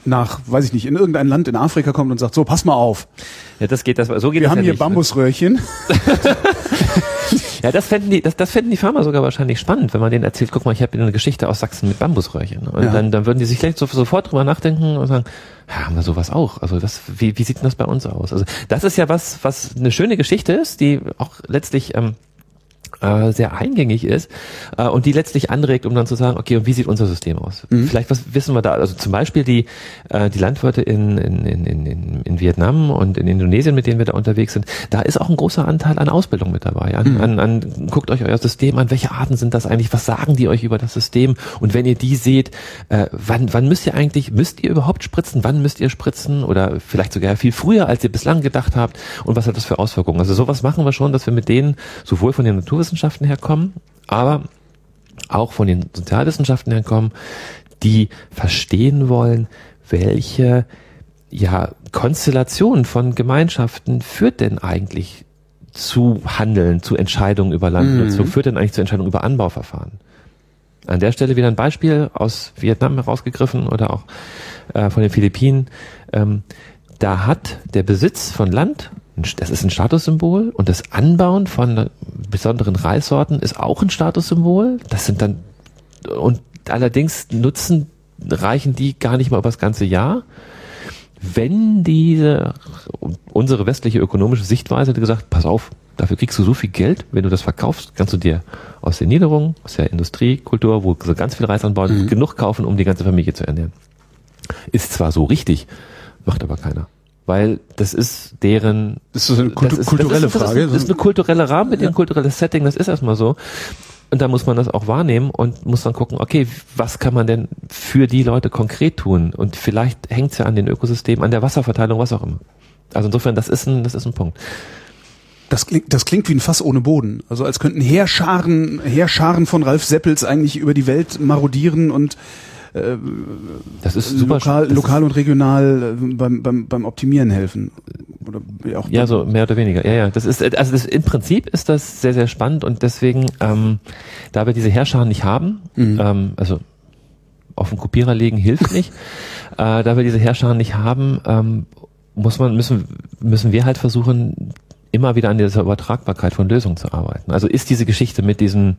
nach, weiß ich nicht, in irgendein Land in Afrika kommt und sagt, so, pass mal auf. Ja, das geht, das, so geht Wir das haben ja hier nicht? Bambusröhrchen. Ja, das fänden die, das, das fänden die Farmer sogar wahrscheinlich spannend, wenn man denen erzählt, guck mal, ich habe eine Geschichte aus Sachsen mit Bambusröhrchen. Und ja. dann, dann würden die sich vielleicht so, sofort drüber nachdenken und sagen, ja, haben wir sowas auch? Also das, wie, wie sieht denn das bei uns aus? Also das ist ja was, was eine schöne Geschichte ist, die auch letztlich ähm, äh, sehr eingängig ist äh, und die letztlich anregt, um dann zu sagen, okay, und wie sieht unser System aus? Mhm. Vielleicht was wissen wir da? Also zum Beispiel die äh, die Landwirte in, in, in, in, in Vietnam und in Indonesien, mit denen wir da unterwegs sind, da ist auch ein großer Anteil an Ausbildung mit dabei. An, mhm. an, an guckt euch euer System an, welche Arten sind das eigentlich? Was sagen die euch über das System? Und wenn ihr die seht, äh, wann wann müsst ihr eigentlich müsst ihr überhaupt spritzen? Wann müsst ihr spritzen? Oder vielleicht sogar viel früher, als ihr bislang gedacht habt? Und was hat das für Auswirkungen? Also sowas machen wir schon, dass wir mit denen sowohl von den Natur Naturwissenschaften herkommen, aber auch von den Sozialwissenschaften herkommen, die verstehen wollen, welche ja, Konstellation von Gemeinschaften führt denn eigentlich zu Handeln, zu Entscheidungen über Landnutzung, mhm. führt denn eigentlich zu Entscheidungen über Anbauverfahren? An der Stelle wieder ein Beispiel aus Vietnam herausgegriffen oder auch äh, von den Philippinen. Ähm, da hat der Besitz von Land das ist ein Statussymbol und das Anbauen von besonderen Reissorten ist auch ein Statussymbol. Das sind dann und allerdings nutzen reichen die gar nicht mal über das ganze Jahr. Wenn diese unsere westliche ökonomische Sichtweise hat gesagt, pass auf, dafür kriegst du so viel Geld, wenn du das verkaufst, kannst du dir aus der Niederung, aus der Industriekultur, wo sie ganz viel Reis anbauen, mhm. genug kaufen, um die ganze Familie zu ernähren. Ist zwar so richtig, macht aber keiner. Weil das ist deren. Das ist eine Kultu das ist, kulturelle das ist, Frage. Das ist, das ist eine kulturelle Rahmen mit ja. kulturelles Setting, das ist erstmal so. Und da muss man das auch wahrnehmen und muss dann gucken, okay, was kann man denn für die Leute konkret tun? Und vielleicht hängt es ja an den Ökosystemen, an der Wasserverteilung, was auch immer. Also insofern, das ist ein, das ist ein Punkt. Das klingt, das klingt wie ein Fass ohne Boden. Also als könnten Heerscharen, Heerscharen von Ralf Seppels eigentlich über die Welt marodieren und äh, das ist super lokal, das lokal und regional äh, beim, beim, beim Optimieren helfen. Oder auch ja, so mehr oder weniger. Ja, ja. Das ist also das, im Prinzip ist das sehr, sehr spannend und deswegen, ähm, da wir diese Herrscher nicht haben, mhm. ähm, also auf den Kopierer legen hilft nicht, äh, da wir diese Herrscher nicht haben, ähm, muss man, müssen, müssen wir halt versuchen, immer wieder an dieser Übertragbarkeit von Lösungen zu arbeiten. Also ist diese Geschichte mit diesen,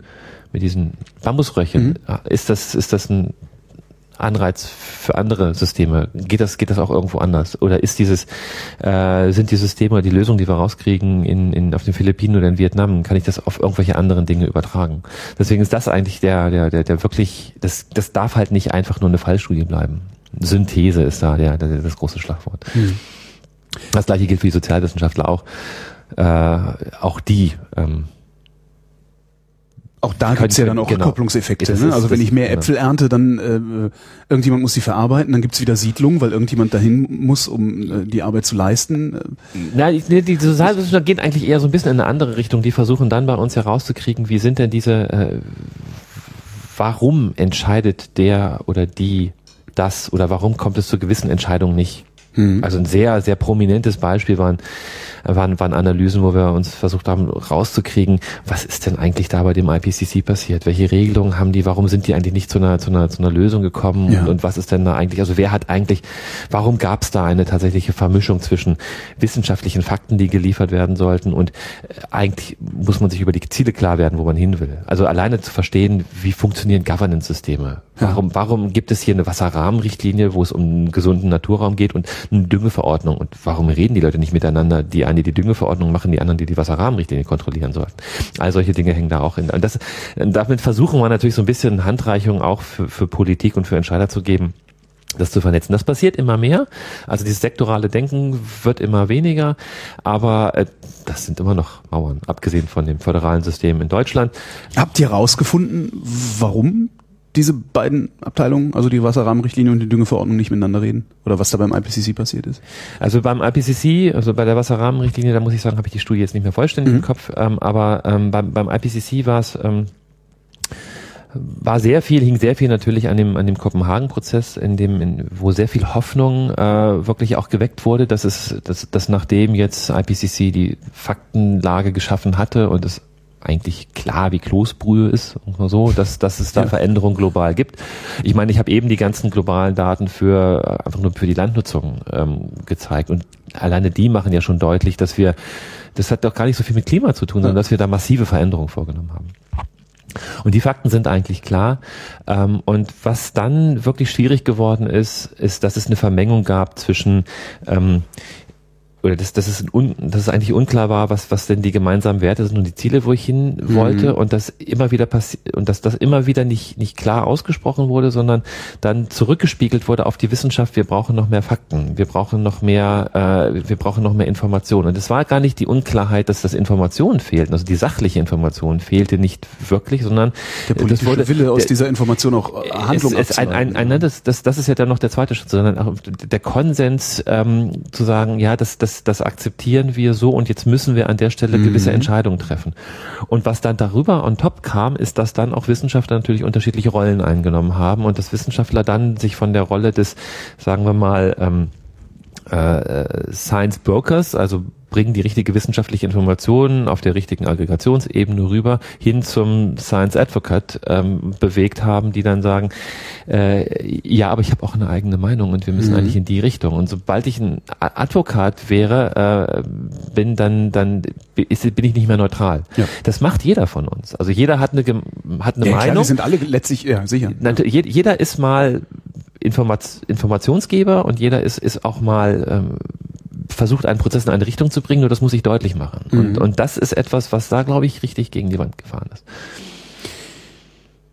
mit diesen Bambusröchen, mhm. ist das, ist das ein Anreiz für andere Systeme? Geht das, geht das auch irgendwo anders? Oder ist dieses, äh, sind die Systeme, die Lösungen, die wir rauskriegen in, in, auf den Philippinen oder in Vietnam, kann ich das auf irgendwelche anderen Dinge übertragen? Deswegen ist das eigentlich der, der, der, der wirklich, das, das darf halt nicht einfach nur eine Fallstudie bleiben. Synthese ist da der, der, das große Schlagwort. Hm. Das gleiche gilt für die Sozialwissenschaftler auch. Äh, auch die ähm, auch da gibt's ja dann auch genau. Kopplungseffekte. Ne? Also wenn ich mehr Äpfel ernte, dann äh, irgendjemand muss sie verarbeiten, dann gibt's wieder Siedlungen, weil irgendjemand dahin muss, um äh, die Arbeit zu leisten. Nein, die, die Sozialwissenschaftler gehen eigentlich eher so ein bisschen in eine andere Richtung. Die versuchen dann bei uns herauszukriegen, wie sind denn diese, äh, warum entscheidet der oder die das oder warum kommt es zu gewissen Entscheidungen nicht? Mhm. Also ein sehr, sehr prominentes Beispiel waren, waren, waren Analysen, wo wir uns versucht haben rauszukriegen, was ist denn eigentlich da bei dem IPCC passiert? Welche Regelungen haben die? Warum sind die eigentlich nicht zu einer, zu einer, zu einer Lösung gekommen? Ja. Und, und was ist denn da eigentlich? Also wer hat eigentlich, warum gab es da eine tatsächliche Vermischung zwischen wissenschaftlichen Fakten, die geliefert werden sollten und äh, eigentlich muss man sich über die Ziele klar werden, wo man hin will. Also alleine zu verstehen, wie funktionieren Governance-Systeme? Warum, ja. warum gibt es hier eine Wasserrahmenrichtlinie, wo es um einen gesunden Naturraum geht und eine Düngeverordnung? Und warum reden die Leute nicht miteinander? Die einen, die die Düngeverordnung machen, die anderen, die die Wasserrahmenrichtlinie kontrollieren sollten. All solche Dinge hängen da auch in. Und das, damit versuchen wir natürlich so ein bisschen Handreichung auch für, für Politik und für Entscheider zu geben das zu vernetzen. Das passiert immer mehr. Also dieses sektorale Denken wird immer weniger, aber äh, das sind immer noch Mauern, abgesehen von dem föderalen System in Deutschland. Habt ihr herausgefunden, warum diese beiden Abteilungen, also die Wasserrahmenrichtlinie und die Düngeverordnung, nicht miteinander reden? Oder was da beim IPCC passiert ist? Also beim IPCC, also bei der Wasserrahmenrichtlinie, da muss ich sagen, habe ich die Studie jetzt nicht mehr vollständig mhm. im Kopf, ähm, aber ähm, beim, beim IPCC war es ähm, war sehr viel, hing sehr viel natürlich an dem, an dem Kopenhagen-Prozess, in dem, in, wo sehr viel Hoffnung äh, wirklich auch geweckt wurde, dass es, dass, dass nachdem jetzt IPCC die Faktenlage geschaffen hatte und es eigentlich klar wie Kloßbrühe ist, so, dass, dass es da ja. Veränderungen global gibt. Ich meine, ich habe eben die ganzen globalen Daten für einfach nur für die Landnutzung ähm, gezeigt und alleine die machen ja schon deutlich, dass wir, das hat doch gar nicht so viel mit Klima zu tun, sondern dass wir da massive Veränderungen vorgenommen haben. Und die Fakten sind eigentlich klar. Ähm, und was dann wirklich schwierig geworden ist, ist, dass es eine Vermengung gab zwischen ähm, oder dass, dass, es un, dass es eigentlich unklar war, was, was denn die gemeinsamen Werte sind und die Ziele, wo ich hin wollte mhm. und das immer wieder passiert und dass das immer wieder nicht, nicht klar ausgesprochen wurde, sondern dann zurückgespiegelt wurde auf die Wissenschaft, wir brauchen noch mehr Fakten, wir brauchen noch mehr, äh, wir brauchen noch mehr Informationen. Und es war gar nicht die Unklarheit, dass das Informationen fehlten, also die sachliche Information fehlte nicht wirklich, sondern der politische wurde, Wille aus der, dieser Information auch äh, Handlung es, es ein, ein, ein, ne, das, das, das ist ja dann noch der zweite Schritt, sondern auch der Konsens ähm, zu sagen, ja, das, das das, das akzeptieren wir so und jetzt müssen wir an der Stelle mhm. gewisse Entscheidungen treffen. Und was dann darüber on top kam, ist, dass dann auch Wissenschaftler natürlich unterschiedliche Rollen eingenommen haben und dass Wissenschaftler dann sich von der Rolle des, sagen wir mal, ähm, äh, Science Brokers, also bringen die richtige wissenschaftliche Information auf der richtigen Aggregationsebene rüber hin zum Science Advocate ähm, bewegt haben, die dann sagen, äh, ja, aber ich habe auch eine eigene Meinung und wir müssen mhm. eigentlich in die Richtung. Und sobald ich ein Advokat wäre, äh, bin dann dann ist, bin ich nicht mehr neutral. Ja. Das macht jeder von uns. Also jeder hat eine hat eine ja, Meinung. Klar, die sind alle letztlich ja sicher. Jeder ist mal Informat Informationsgeber und jeder ist, ist auch mal ähm, versucht, einen Prozess in eine Richtung zu bringen, nur das muss ich deutlich machen. Mhm. Und, und das ist etwas, was da, glaube ich, richtig gegen die Wand gefahren ist.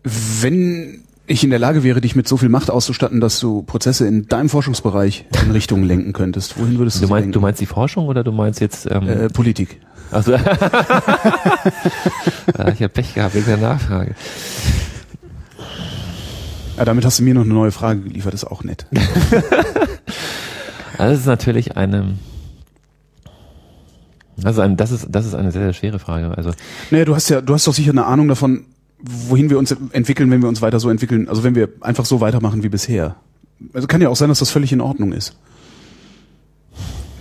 Wenn ich in der Lage wäre, dich mit so viel Macht auszustatten, dass du Prozesse in deinem Forschungsbereich in Richtungen lenken könntest, wohin würdest du, du meinst, lenken? Du meinst die Forschung oder du meinst jetzt ähm äh, Politik? Also ich habe Pech gehabt wegen der Nachfrage. Ja, damit hast du mir noch eine neue Frage geliefert, ist auch nett. das ist natürlich eine also ein, das ist das ist eine sehr sehr schwere Frage. Also naja, du hast ja du hast doch sicher eine Ahnung davon, wohin wir uns entwickeln, wenn wir uns weiter so entwickeln. Also wenn wir einfach so weitermachen wie bisher. Also kann ja auch sein, dass das völlig in Ordnung ist.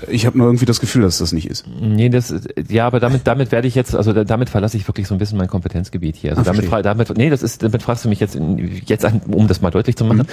Ich habe nur irgendwie das Gefühl, dass das nicht ist. Nee, das ja, aber damit damit werde ich jetzt, also damit verlasse ich wirklich so ein bisschen mein Kompetenzgebiet hier. Also Ach, damit, damit nee, das ist damit fragst du mich jetzt jetzt an, um das mal deutlich zu machen,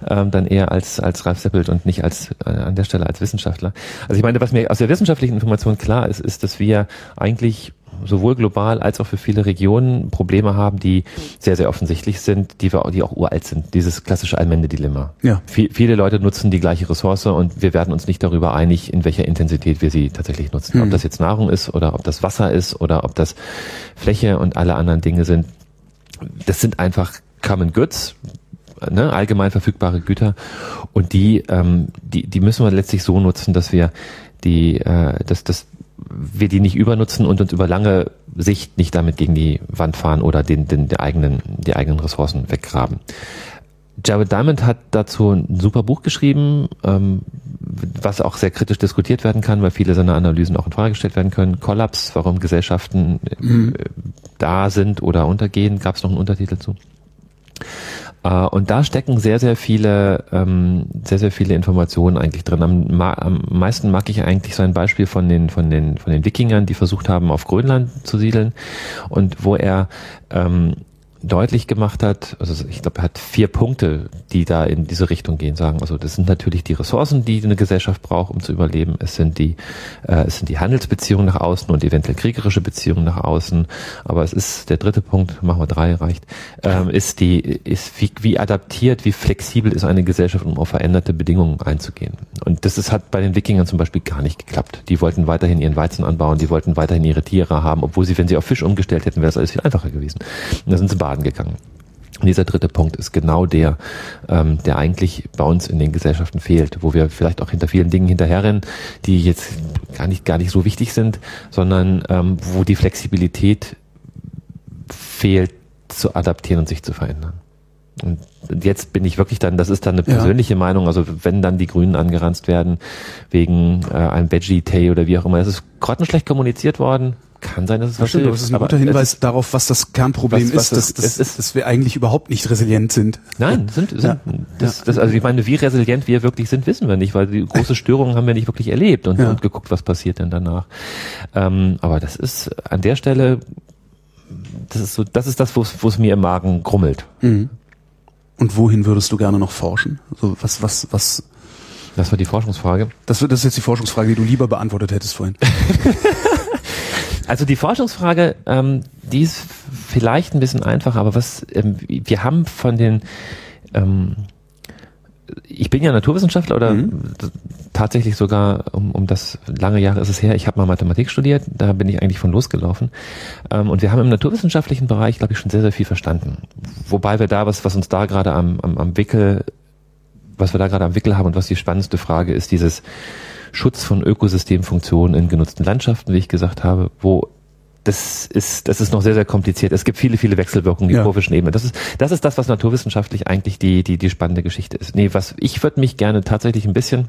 mhm. ähm, dann eher als als Ralf Seppelt und nicht als äh, an der Stelle als Wissenschaftler. Also ich meine, was mir aus der wissenschaftlichen Information klar ist, ist, dass wir eigentlich sowohl global als auch für viele Regionen Probleme haben, die sehr, sehr offensichtlich sind, die, wir, die auch uralt sind. Dieses klassische Allmende-Dilemma. Ja. V viele Leute nutzen die gleiche Ressource und wir werden uns nicht darüber einig, in welcher Intensität wir sie tatsächlich nutzen. Mhm. Ob das jetzt Nahrung ist oder ob das Wasser ist oder ob das Fläche und alle anderen Dinge sind. Das sind einfach Common Goods, ne, allgemein verfügbare Güter und die, ähm, die, die müssen wir letztlich so nutzen, dass wir die, äh, dass, dass wir die nicht übernutzen und uns über lange Sicht nicht damit gegen die Wand fahren oder den, den, die, eigenen, die eigenen Ressourcen weggraben. Jared Diamond hat dazu ein super Buch geschrieben, ähm, was auch sehr kritisch diskutiert werden kann, weil viele seiner Analysen auch in Frage gestellt werden können. Kollaps, warum Gesellschaften mhm. äh, da sind oder untergehen, gab es noch einen Untertitel zu. Uh, und da stecken sehr, sehr viele, ähm, sehr, sehr viele Informationen eigentlich drin. Am, am, meisten mag ich eigentlich so ein Beispiel von den, von den, von den Wikingern, die versucht haben, auf Grönland zu siedeln und wo er ähm, deutlich gemacht hat, also ich glaube, er hat vier Punkte, die da in diese Richtung gehen, sagen. Also das sind natürlich die Ressourcen, die eine Gesellschaft braucht, um zu überleben. Es sind die, äh, es sind die Handelsbeziehungen nach außen und eventuell kriegerische Beziehungen nach außen. Aber es ist der dritte Punkt, machen wir drei, reicht, ähm, ist die, ist wie, wie adaptiert, wie flexibel ist eine Gesellschaft, um auf veränderte Bedingungen einzugehen. Und das ist, hat bei den Wikingern zum Beispiel gar nicht geklappt. Die wollten weiterhin ihren Weizen anbauen, die wollten weiterhin ihre Tiere haben, obwohl sie, wenn sie auf Fisch umgestellt hätten, wäre es alles viel einfacher gewesen. Und da sind sie baden gegangen. Und dieser dritte Punkt ist genau der, ähm, der eigentlich bei uns in den Gesellschaften fehlt, wo wir vielleicht auch hinter vielen Dingen hinterherrennen, die jetzt gar nicht, gar nicht so wichtig sind, sondern ähm, wo die Flexibilität fehlt, zu adaptieren und sich zu verändern. Und jetzt bin ich wirklich dann, das ist dann eine persönliche ja. Meinung, also wenn dann die Grünen angeranzt werden wegen äh, einem Veggie-Tay oder wie auch immer, es ist grottenschlecht kommuniziert worden, kann sein, dass es was stimmt, hilft. Das ist ein guter Hinweis darauf, was das Kernproblem was, was ist, dass, dass, dass wir eigentlich überhaupt nicht resilient sind. Nein, sind, sind ja. das, das, also ich meine, wie resilient wir wirklich sind, wissen wir nicht, weil die große Störungen haben wir nicht wirklich erlebt und, ja. und geguckt, was passiert denn danach. Ähm, aber das ist an der Stelle, das ist so, das ist das, wo es mir im Magen grummelt. Mhm. Und wohin würdest du gerne noch forschen? So was, was, was? Das war die Forschungsfrage. Das, das ist jetzt die Forschungsfrage, die du lieber beantwortet hättest vorhin. Also die Forschungsfrage, ähm, die ist vielleicht ein bisschen einfacher, aber was ähm, wir haben von den ähm, ich bin ja Naturwissenschaftler oder mhm. tatsächlich sogar um, um das lange Jahre ist es her. Ich habe mal Mathematik studiert, da bin ich eigentlich von losgelaufen. Ähm, und wir haben im naturwissenschaftlichen Bereich, glaube ich, schon sehr sehr viel verstanden. Wobei wir da was, was uns da gerade am, am, am Wickel, was wir da gerade am Wickel haben und was die spannendste Frage ist, dieses Schutz von Ökosystemfunktionen in genutzten Landschaften, wie ich gesagt habe, wo das ist, das ist noch sehr, sehr kompliziert. Es gibt viele, viele Wechselwirkungen, die ja. kurvischen Ebene. Das ist, das ist das, was naturwissenschaftlich eigentlich die, die, die spannende Geschichte ist. Nee, was, ich würde mich gerne tatsächlich ein bisschen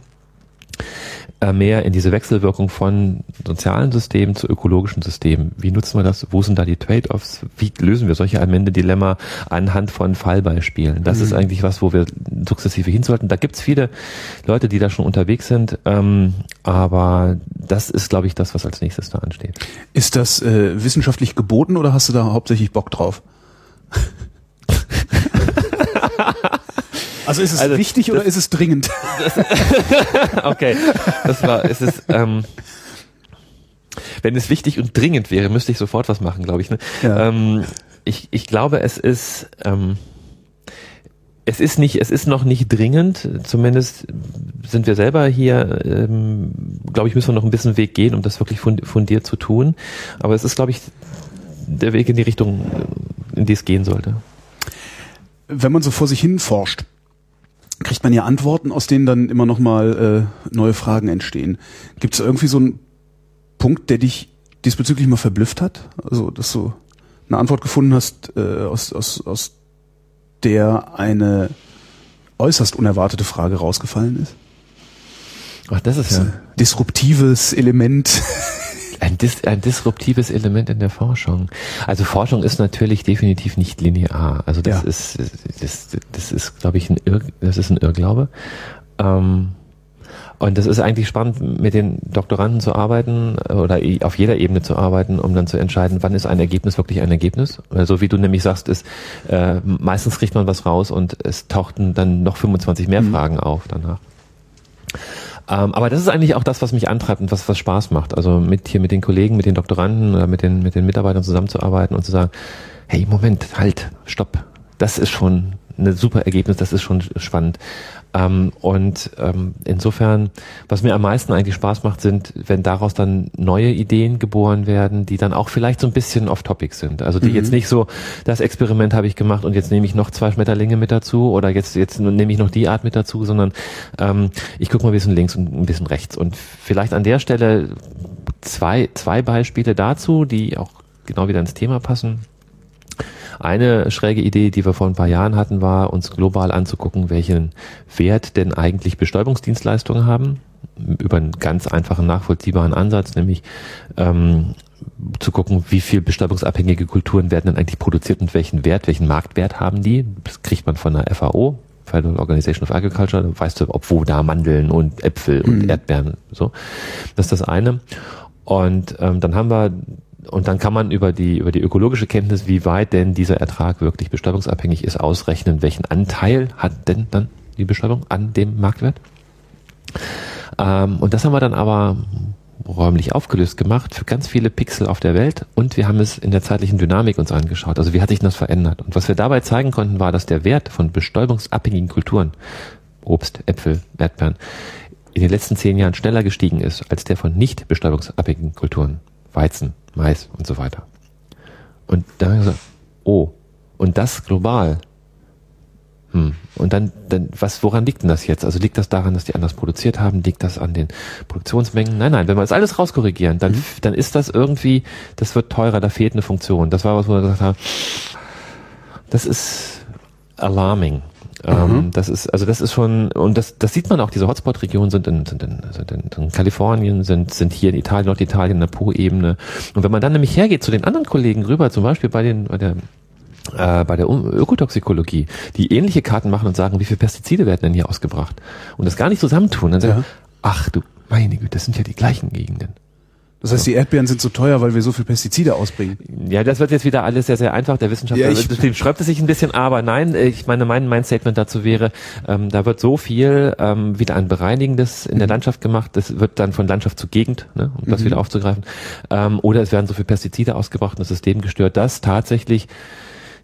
mehr in diese Wechselwirkung von sozialen Systemen zu ökologischen Systemen. Wie nutzen wir das? Wo sind da die Trade-offs? Wie lösen wir solche Allmende-Dilemma anhand von Fallbeispielen? Das mhm. ist eigentlich was, wo wir sukzessive hin sollten. Da gibt's viele Leute, die da schon unterwegs sind, ähm, aber das ist, glaube ich, das, was als nächstes da ansteht. Ist das äh, wissenschaftlich geboten oder hast du da hauptsächlich Bock drauf? Also ist es also wichtig oder ist es dringend? okay, das war, es ist, ähm, wenn es wichtig und dringend wäre, müsste ich sofort was machen, glaube ich. Ne? Ja. Ähm, ich, ich glaube, es ist, ähm, es ist nicht, es ist noch nicht dringend. Zumindest sind wir selber hier, ähm, glaube ich, müssen wir noch ein bisschen Weg gehen, um das wirklich fundiert zu tun. Aber es ist, glaube ich, der Weg in die Richtung, in die es gehen sollte. wenn man so vor sich hin forscht, kriegt man ja Antworten, aus denen dann immer noch mal äh, neue Fragen entstehen. Gibt es irgendwie so einen Punkt, der dich diesbezüglich mal verblüfft hat? Also, dass du eine Antwort gefunden hast, äh, aus, aus, aus der eine äußerst unerwartete Frage rausgefallen ist? Ach, das ist ja ein disruptives Element. Ein, dis ein disruptives Element in der Forschung. Also Forschung ist natürlich definitiv nicht linear. Also das ja. ist, das, das ist, glaube ich, ein Irr, das ist ein Irrglaube. Ähm, und das ist eigentlich spannend, mit den Doktoranden zu arbeiten oder auf jeder Ebene zu arbeiten, um dann zu entscheiden, wann ist ein Ergebnis wirklich ein Ergebnis. So also wie du nämlich sagst, ist äh, meistens kriegt man was raus und es tauchten dann noch 25 mehr mhm. Fragen auf danach. Ähm, aber das ist eigentlich auch das, was mich antreibt und was, was Spaß macht. Also mit hier mit den Kollegen, mit den Doktoranden oder mit den, mit den Mitarbeitern zusammenzuarbeiten und zu sagen, hey, Moment, halt, stopp. Das ist schon ein super Ergebnis, das ist schon spannend. Ähm, und ähm, insofern, was mir am meisten eigentlich Spaß macht, sind, wenn daraus dann neue Ideen geboren werden, die dann auch vielleicht so ein bisschen off-topic sind. Also die mhm. jetzt nicht so, das Experiment habe ich gemacht und jetzt nehme ich noch zwei Schmetterlinge mit dazu oder jetzt, jetzt nehme ich noch die Art mit dazu, sondern ähm, ich gucke mal ein bisschen links und ein bisschen rechts. Und vielleicht an der Stelle zwei, zwei Beispiele dazu, die auch genau wieder ins Thema passen. Eine schräge Idee, die wir vor ein paar Jahren hatten, war, uns global anzugucken, welchen Wert denn eigentlich Bestäubungsdienstleistungen haben. Über einen ganz einfachen, nachvollziehbaren Ansatz, nämlich ähm, zu gucken, wie viel bestäubungsabhängige Kulturen werden denn eigentlich produziert und welchen Wert, welchen Marktwert haben die. Das kriegt man von der FAO, Federal Organization of Agriculture, da weißt du, ob wo da Mandeln und Äpfel und mhm. Erdbeeren so. Das ist das eine. Und ähm, dann haben wir und dann kann man über die, über die ökologische Kenntnis, wie weit denn dieser Ertrag wirklich bestäubungsabhängig ist, ausrechnen, welchen Anteil hat denn dann die Bestäubung an dem Marktwert. Ähm, und das haben wir dann aber räumlich aufgelöst gemacht für ganz viele Pixel auf der Welt und wir haben es in der zeitlichen Dynamik uns angeschaut. Also wie hat sich das verändert? Und was wir dabei zeigen konnten, war, dass der Wert von bestäubungsabhängigen Kulturen, Obst, Äpfel, Erdbeeren, in den letzten zehn Jahren schneller gestiegen ist als der von nicht bestäubungsabhängigen Kulturen. Weizen, Mais und so weiter. Und da haben wir gesagt, oh, und das global. Hm. Und dann, dann, was, woran liegt denn das jetzt? Also liegt das daran, dass die anders produziert haben? Liegt das an den Produktionsmengen? Nein, nein, wenn wir das alles rauskorrigieren, dann, mhm. dann ist das irgendwie, das wird teurer, da fehlt eine Funktion. Das war was, wo wir gesagt haben, das ist alarming. Ähm, mhm. das ist, also das ist schon, und das, das sieht man auch, diese Hotspot-Regionen sind in, sind, in, sind in, in Kalifornien, sind, sind hier in Italien, Norditalien, in der Po-Ebene. Und wenn man dann nämlich hergeht zu den anderen Kollegen rüber, zum Beispiel bei den, bei der äh, bei der Ökotoxikologie, die ähnliche Karten machen und sagen, wie viele Pestizide werden denn hier ausgebracht und das gar nicht zusammentun, dann sagen, ja. ach du meine Güte, das sind ja die gleichen Gegenden. Das heißt, die Erdbeeren sind so teuer, weil wir so viel Pestizide ausbringen. Ja, das wird jetzt wieder alles sehr, sehr einfach. Der Wissenschaftler ja, schreibt es sich ein bisschen, aber nein, ich meine, mein, mein Statement dazu wäre, ähm, da wird so viel ähm, wieder ein Bereinigendes in mhm. der Landschaft gemacht, das wird dann von Landschaft zu Gegend, ne, um mhm. das wieder aufzugreifen. Ähm, oder es werden so viel Pestizide ausgebracht und das System gestört, dass tatsächlich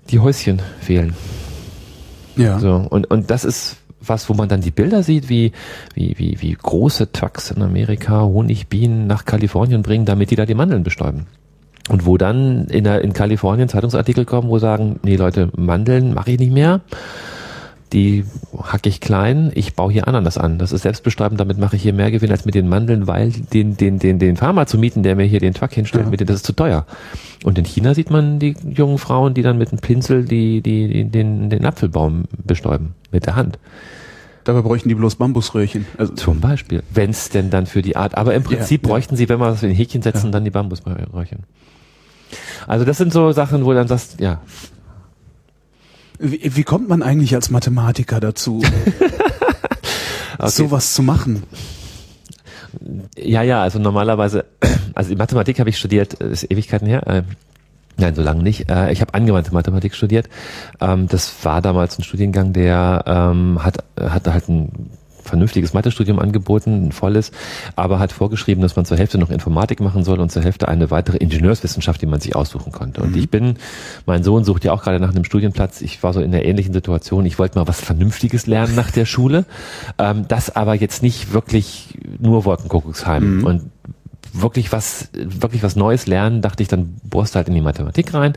die Häuschen fehlen. Ja. So, und, und das ist was, wo man dann die Bilder sieht, wie, wie, wie, wie große Trucks in Amerika Honigbienen nach Kalifornien bringen, damit die da die Mandeln bestäuben. Und wo dann in, der, in Kalifornien Zeitungsartikel kommen, wo sagen, nee Leute, Mandeln mache ich nicht mehr die hacke ich klein, ich baue hier Ananas an. Das ist selbstbestäubend, damit mache ich hier mehr Gewinn als mit den Mandeln, weil den, den, den, den Farmer zu mieten, der mir hier den Truck hinstellt, ja. mit dem, das ist zu teuer. Und in China sieht man die jungen Frauen, die dann mit einem Pinsel die, die, den, den Apfelbaum bestäuben, mit der Hand. Dabei bräuchten die bloß Bambusröhrchen. Also Zum Beispiel, wenn es denn dann für die Art, aber im Prinzip ja, bräuchten ja. sie, wenn wir das in Häkchen setzen, dann die Bambusröhrchen. Also das sind so Sachen, wo du dann sagst, ja, wie, wie kommt man eigentlich als Mathematiker dazu, okay. sowas zu machen? Ja, ja, also normalerweise, also die Mathematik habe ich studiert, ist Ewigkeiten her. Nein, so lange nicht. Äh, ich habe angewandte Mathematik studiert. Ähm, das war damals ein Studiengang, der ähm, hat, hatte halt ein vernünftiges Mathestudium angeboten, ein volles, aber hat vorgeschrieben, dass man zur Hälfte noch Informatik machen soll und zur Hälfte eine weitere Ingenieurswissenschaft, die man sich aussuchen konnte. Und mhm. ich bin, mein Sohn sucht ja auch gerade nach einem Studienplatz. Ich war so in der ähnlichen Situation. Ich wollte mal was Vernünftiges lernen nach der Schule, ähm, das aber jetzt nicht wirklich nur Wolkenkuckucksheim. Mhm. Und wirklich was, wirklich was Neues lernen, dachte ich, dann bohrst du halt in die Mathematik rein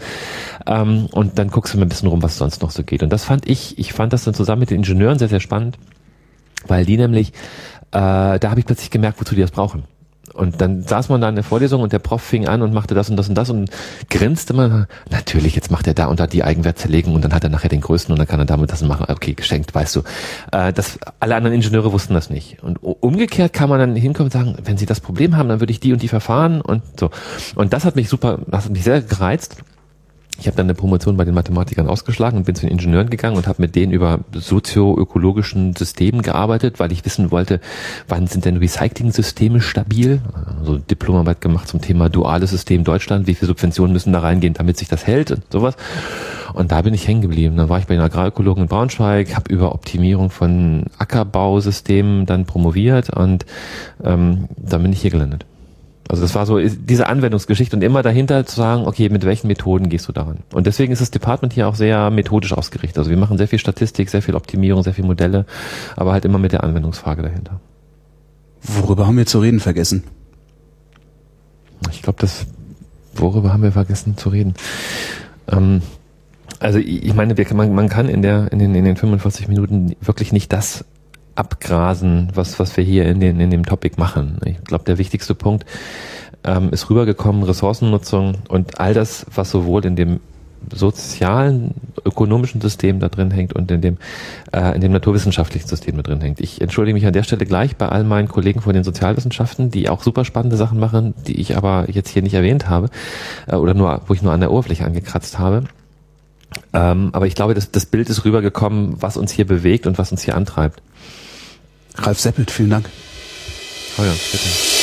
ähm, und dann guckst du mal ein bisschen rum, was sonst noch so geht. Und das fand ich, ich fand das dann zusammen mit den Ingenieuren sehr, sehr spannend, weil die nämlich, äh, da habe ich plötzlich gemerkt, wozu die das brauchen. Und dann saß man da in der Vorlesung und der Prof fing an und machte das und das und das und grinste man. Natürlich, jetzt macht er da und da die Eigenwertzerlegung und dann hat er nachher den größten und dann kann er damit das machen. Okay, geschenkt, weißt du. Äh, das, alle anderen Ingenieure wussten das nicht. Und umgekehrt kann man dann hinkommen und sagen, wenn sie das Problem haben, dann würde ich die und die verfahren und so. Und das hat mich super, das hat mich sehr gereizt. Ich habe dann eine Promotion bei den Mathematikern ausgeschlagen und bin zu den Ingenieuren gegangen und habe mit denen über sozioökologischen Systemen gearbeitet, weil ich wissen wollte, wann sind denn Recycling-Systeme stabil? Also Diplomarbeit gemacht zum Thema duales System Deutschland, wie viele Subventionen müssen da reingehen, damit sich das hält und sowas. Und da bin ich hängen geblieben. Dann war ich bei den Agrarökologen in Braunschweig, habe über Optimierung von Ackerbausystemen dann promoviert und ähm, dann bin ich hier gelandet. Also das war so diese Anwendungsgeschichte und immer dahinter zu sagen, okay, mit welchen Methoden gehst du daran? Und deswegen ist das Department hier auch sehr methodisch ausgerichtet. Also wir machen sehr viel Statistik, sehr viel Optimierung, sehr viel Modelle, aber halt immer mit der Anwendungsfrage dahinter. Worüber haben wir zu reden vergessen? Ich glaube, das, worüber haben wir vergessen zu reden? Ähm, also ich meine, man, man kann in der in den, in den 45 Minuten wirklich nicht das abgrasen, was, was wir hier in, den, in dem Topic machen. Ich glaube, der wichtigste Punkt ähm, ist rübergekommen, Ressourcennutzung und all das, was sowohl in dem sozialen, ökonomischen System da drin hängt und in dem, äh, in dem naturwissenschaftlichen System da drin hängt. Ich entschuldige mich an der Stelle gleich bei all meinen Kollegen von den Sozialwissenschaften, die auch super spannende Sachen machen, die ich aber jetzt hier nicht erwähnt habe äh, oder nur, wo ich nur an der Oberfläche angekratzt habe. Ähm, aber ich glaube, das, das Bild ist rübergekommen, was uns hier bewegt und was uns hier antreibt. Ralf Seppelt, vielen Dank. Oh ja, bitte.